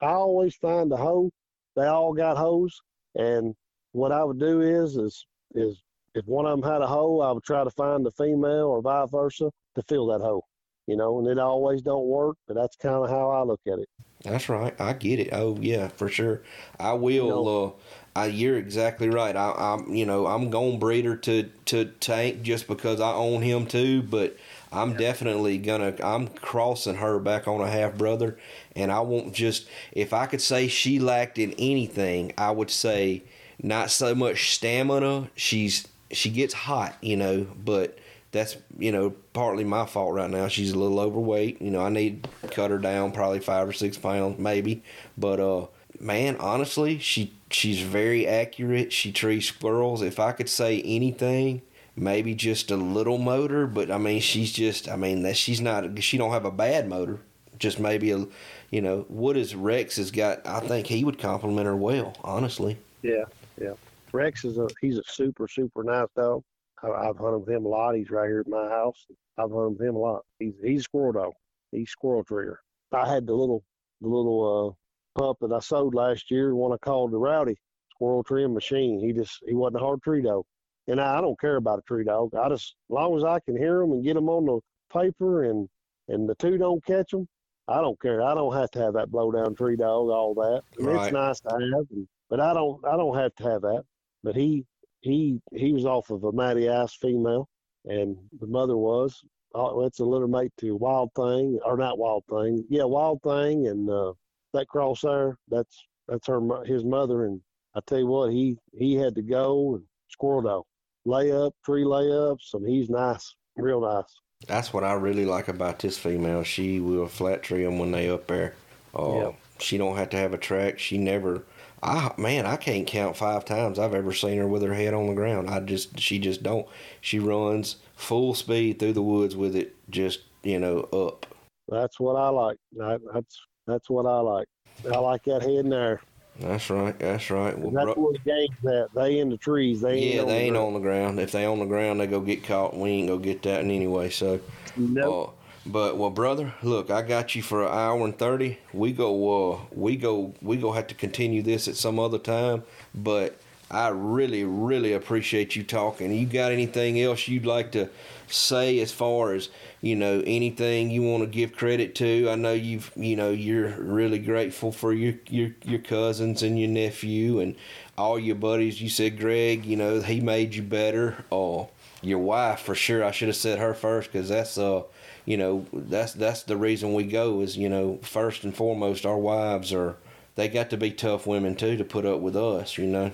I always find a hoe. They all got hoes, and what I would do is is is if one of them had a hoe, I would try to find the female or vice versa to fill that hoe. You know, and it always don't work, but that's kind of how I look at it. That's right. I get it. Oh yeah, for sure. I will. Uh, I, you're exactly right. I, I'm, you know, I'm going breeder to to Tank just because I own him too. But I'm definitely gonna. I'm crossing her back on a half brother, and I won't just. If I could say she lacked in anything, I would say not so much stamina. She's she gets hot, you know, but that's you know partly my fault right now. She's a little overweight. You know, I need to cut her down probably five or six pounds maybe. But uh, man, honestly, she she's very accurate. She trees squirrels. If I could say anything, maybe just a little motor. But I mean, she's just I mean that she's not she don't have a bad motor. Just maybe a you know what is Rex has got. I think he would compliment her well. Honestly. Yeah, yeah. Rex is a he's a super super nice dog. I, I've hunted with him a lot. He's right here at my house. I've hunted with him a lot. He's he's a squirrel dog. He's squirrel trigger. I had the little the little uh, pup that I sold last year. One I called the Rowdy Squirrel Trim Machine. He just he wasn't a hard tree dog, and I, I don't care about a tree dog. I just as long as I can hear them and get them on the paper and and the two don't catch them. I don't care. I don't have to have that blow down tree dog, all that. And Right. It's nice to have, and, but I don't. I don't have to have that. But he he he was off of a Matty Ice female, and the mother was. Oh, it's a litter mate to Wild Thing, or not Wild Thing. Yeah, Wild Thing, and uh, that cross there. That's that's her his mother, and I tell you what, he he had to go and squirrel dog, lay up, tree layups, and he's nice, real nice. That's what I really like about this female. She will flat tree them when they up there. Uh, Yeah. She don't have to have a track. She never. I man, I can't count five times I've ever seen her with her head on the ground. I just she just don't. She runs full speed through the woods with it, just you know up. That's what I like. That, that's that's what I like. I like that head in there. That's right. That's right. Well, That's bro- where the game's at. They in the trees. They ain't yeah, on they ain't on the ground. If they on the ground, they go get caught. and We ain't gonna get that in anyway. So. Nope. Uh, but well, brother, look, I got you for an hour and thirty. We go, uh, we go, we go have to continue this at some other time. But I really, really appreciate you talking. You got anything else you'd like to say as far as you know anything you want to give credit to? I know you've, you know, you're really grateful for your your your cousins and your nephew and all your buddies. You said Greg, you know, he made you better. Oh, your wife for sure. I should have said her first because that's uh you know that's that's the reason we go is you know first and foremost our wives are they got to be tough women too to put up with us you know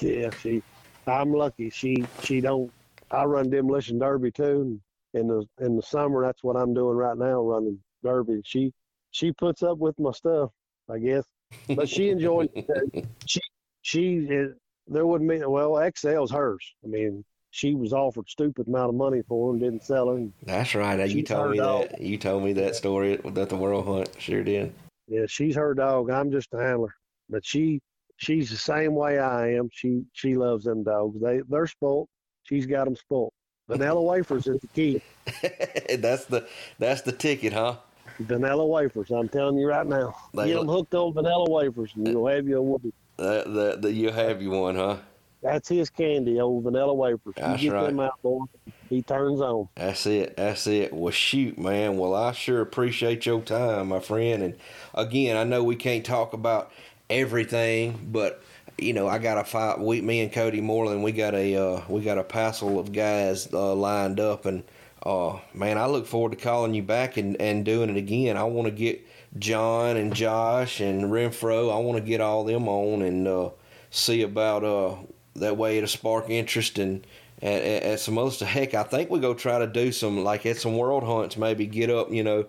Yeah, she I'm lucky. She she don't. I run demolition derby too. And in the in the summer, that's what I'm doing right now, running derby. She she puts up with my stuff, I guess. But she enjoys. she she is, there wouldn't be well. XL's hers. I mean, she was offered stupid amount of money for him, didn't sell her. That's right. You told me dog. that. You told me that story that the World Hunt. Sure did. Yeah, she's her dog. I'm just a handler. But she she's the same way I am. She she loves them dogs. They they're spoilt. She's got them spoilt. Vanilla wafers is the key. that's the that's the ticket, huh? Vanilla wafers. I'm telling you right now. They Get them hooked on vanilla wafers, and you'll have you a whoopee. That, that, you'll have you one, huh? That's his candy, old vanilla wafers. That's you get right. them out, boy. He turns on. That's it. That's it. Well, shoot, man. Well, I sure appreciate your time, my friend. And again, I know we can't talk about everything, but you know, I got a fight. We, me and Cody Moreland, we got a uh, we got a passel of guys uh, lined up, and uh, man, I look forward to calling you back and, and doing it again. I want to get John and Josh and Renfro. I want to get all them on and uh, see about uh, that way it'll spark interest and at, at, some other stuff. Heck, I think we go try to do some like at some world hunts, maybe get up, you know,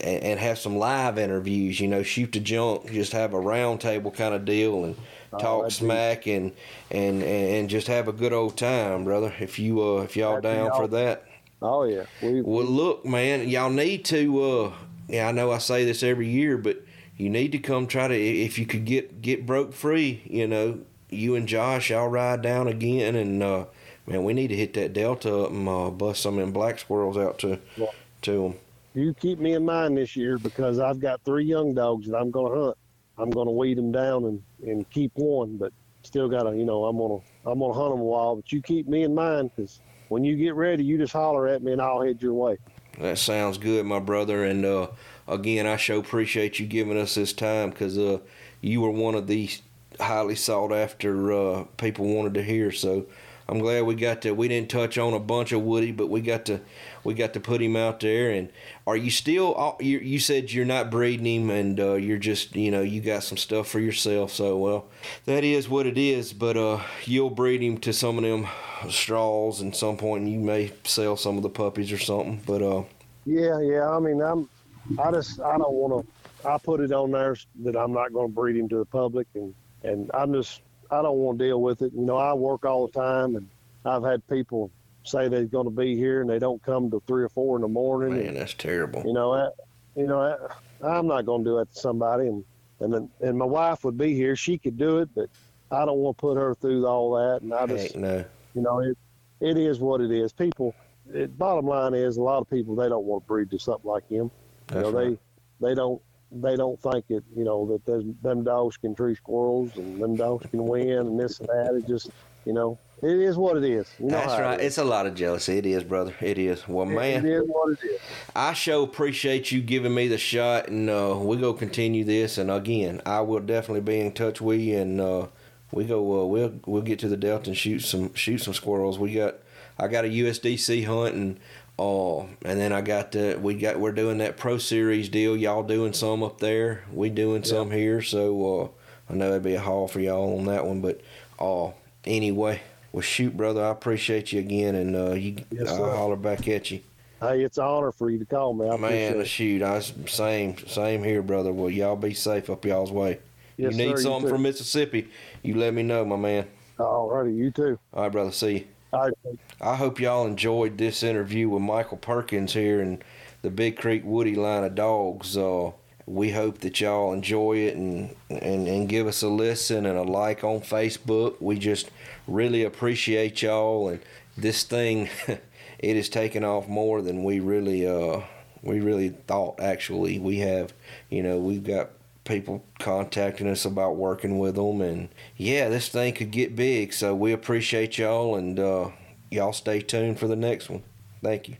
and, and have some live interviews. You know, shoot the junk, just have a round table kind of deal and oh, talk oh, smack and, and and just have a good old time, brother. If you uh if y'all down for that. Oh yeah. We, well, look, man, y'all need to. uh Yeah, I know I say this every year, but you need to come try to if you could get get broke free. You know, you and Josh, y'all ride down again and. uh man, we need to hit that delta up and uh, bust some of them black squirrels out to well, to them. You keep me in mind this year because I've got three young dogs that I'm going to hunt. I'm going to weed them down and, and keep one, but still got to, you know, I'm going to I'm going to hunt them a while. But you keep me in mind because when you get ready, you just holler at me and I'll head your way. That sounds good, my brother. And uh, again, I sure appreciate you giving us this time because uh, you were one of these highly sought after uh, people wanted to hear. So I'm glad we got to. We didn't touch on a bunch of Woody, but we got to. We got to put him out there. And are you still? Uh, you, you said you're not breeding him, and uh, you're just you know you got some stuff for yourself. So well, that is what it is. But uh, you'll breed him to some of them straws, and some point you may sell some of the puppies or something. But uh, yeah, yeah. I mean, I'm. I just I don't want to. I put it on there that I'm not going to breed him to the public, and and I'm just I don't want to deal with it. You know, I work all the time, and I've had people say they're going to be here and they don't come till three or four in the morning. Man, and, that's terrible. You know, I, you know, I, I'm not going to do that to somebody, and and then, and my wife would be here. She could do it, but I don't want to put her through all that. And I just, no. you know, it it is what it is. People, it, bottom line is, a lot of people they don't want to breed to something like him. That's you know, right. they they don't they don't think it, you know, that them dogs can tree squirrels and them dogs can win and this and that. It just, you know, it is what it is. You know That's right. It it's a lot of jealousy. It is, brother. It is. Well, man, it is what it is. I sure appreciate you giving me the shot, and uh, we go continue this. And again, I will definitely be in touch with you, and uh, we go. Uh, we'll we'll get to the delta and shoot some shoot some squirrels. We got. I got a USDC hunt, and Oh, and then I got the we got we're doing that Pro Series deal. Y'all doing some up there? We doing some here. So uh, I know it'd be a haul for y'all on that one. But uh, anyway, well, shoot, brother, I appreciate you again, and uh, you yes, I'll holler back at you. Hey, it's an honor for you to call me. I Man, shoot, I same same here, brother. Well, y'all be safe up y'all's way. Yes, you need sir, something you from Mississippi, you let me know, my man. All righty, you too. All right, brother. See you. I, hope y'all enjoyed this interview with Mikel Perkins here and the Big Creek Woody line of dogs. Uh, we hope that y'all enjoy it and, and, and give us a listen and a like on Facebook. We just really appreciate y'all and this thing it has taken off more than we really uh we really thought actually we have you know we've got people contacting us about working with them. And yeah, this thing could get big. So we appreciate y'all and uh, y'all stay tuned for the next one. Thank you.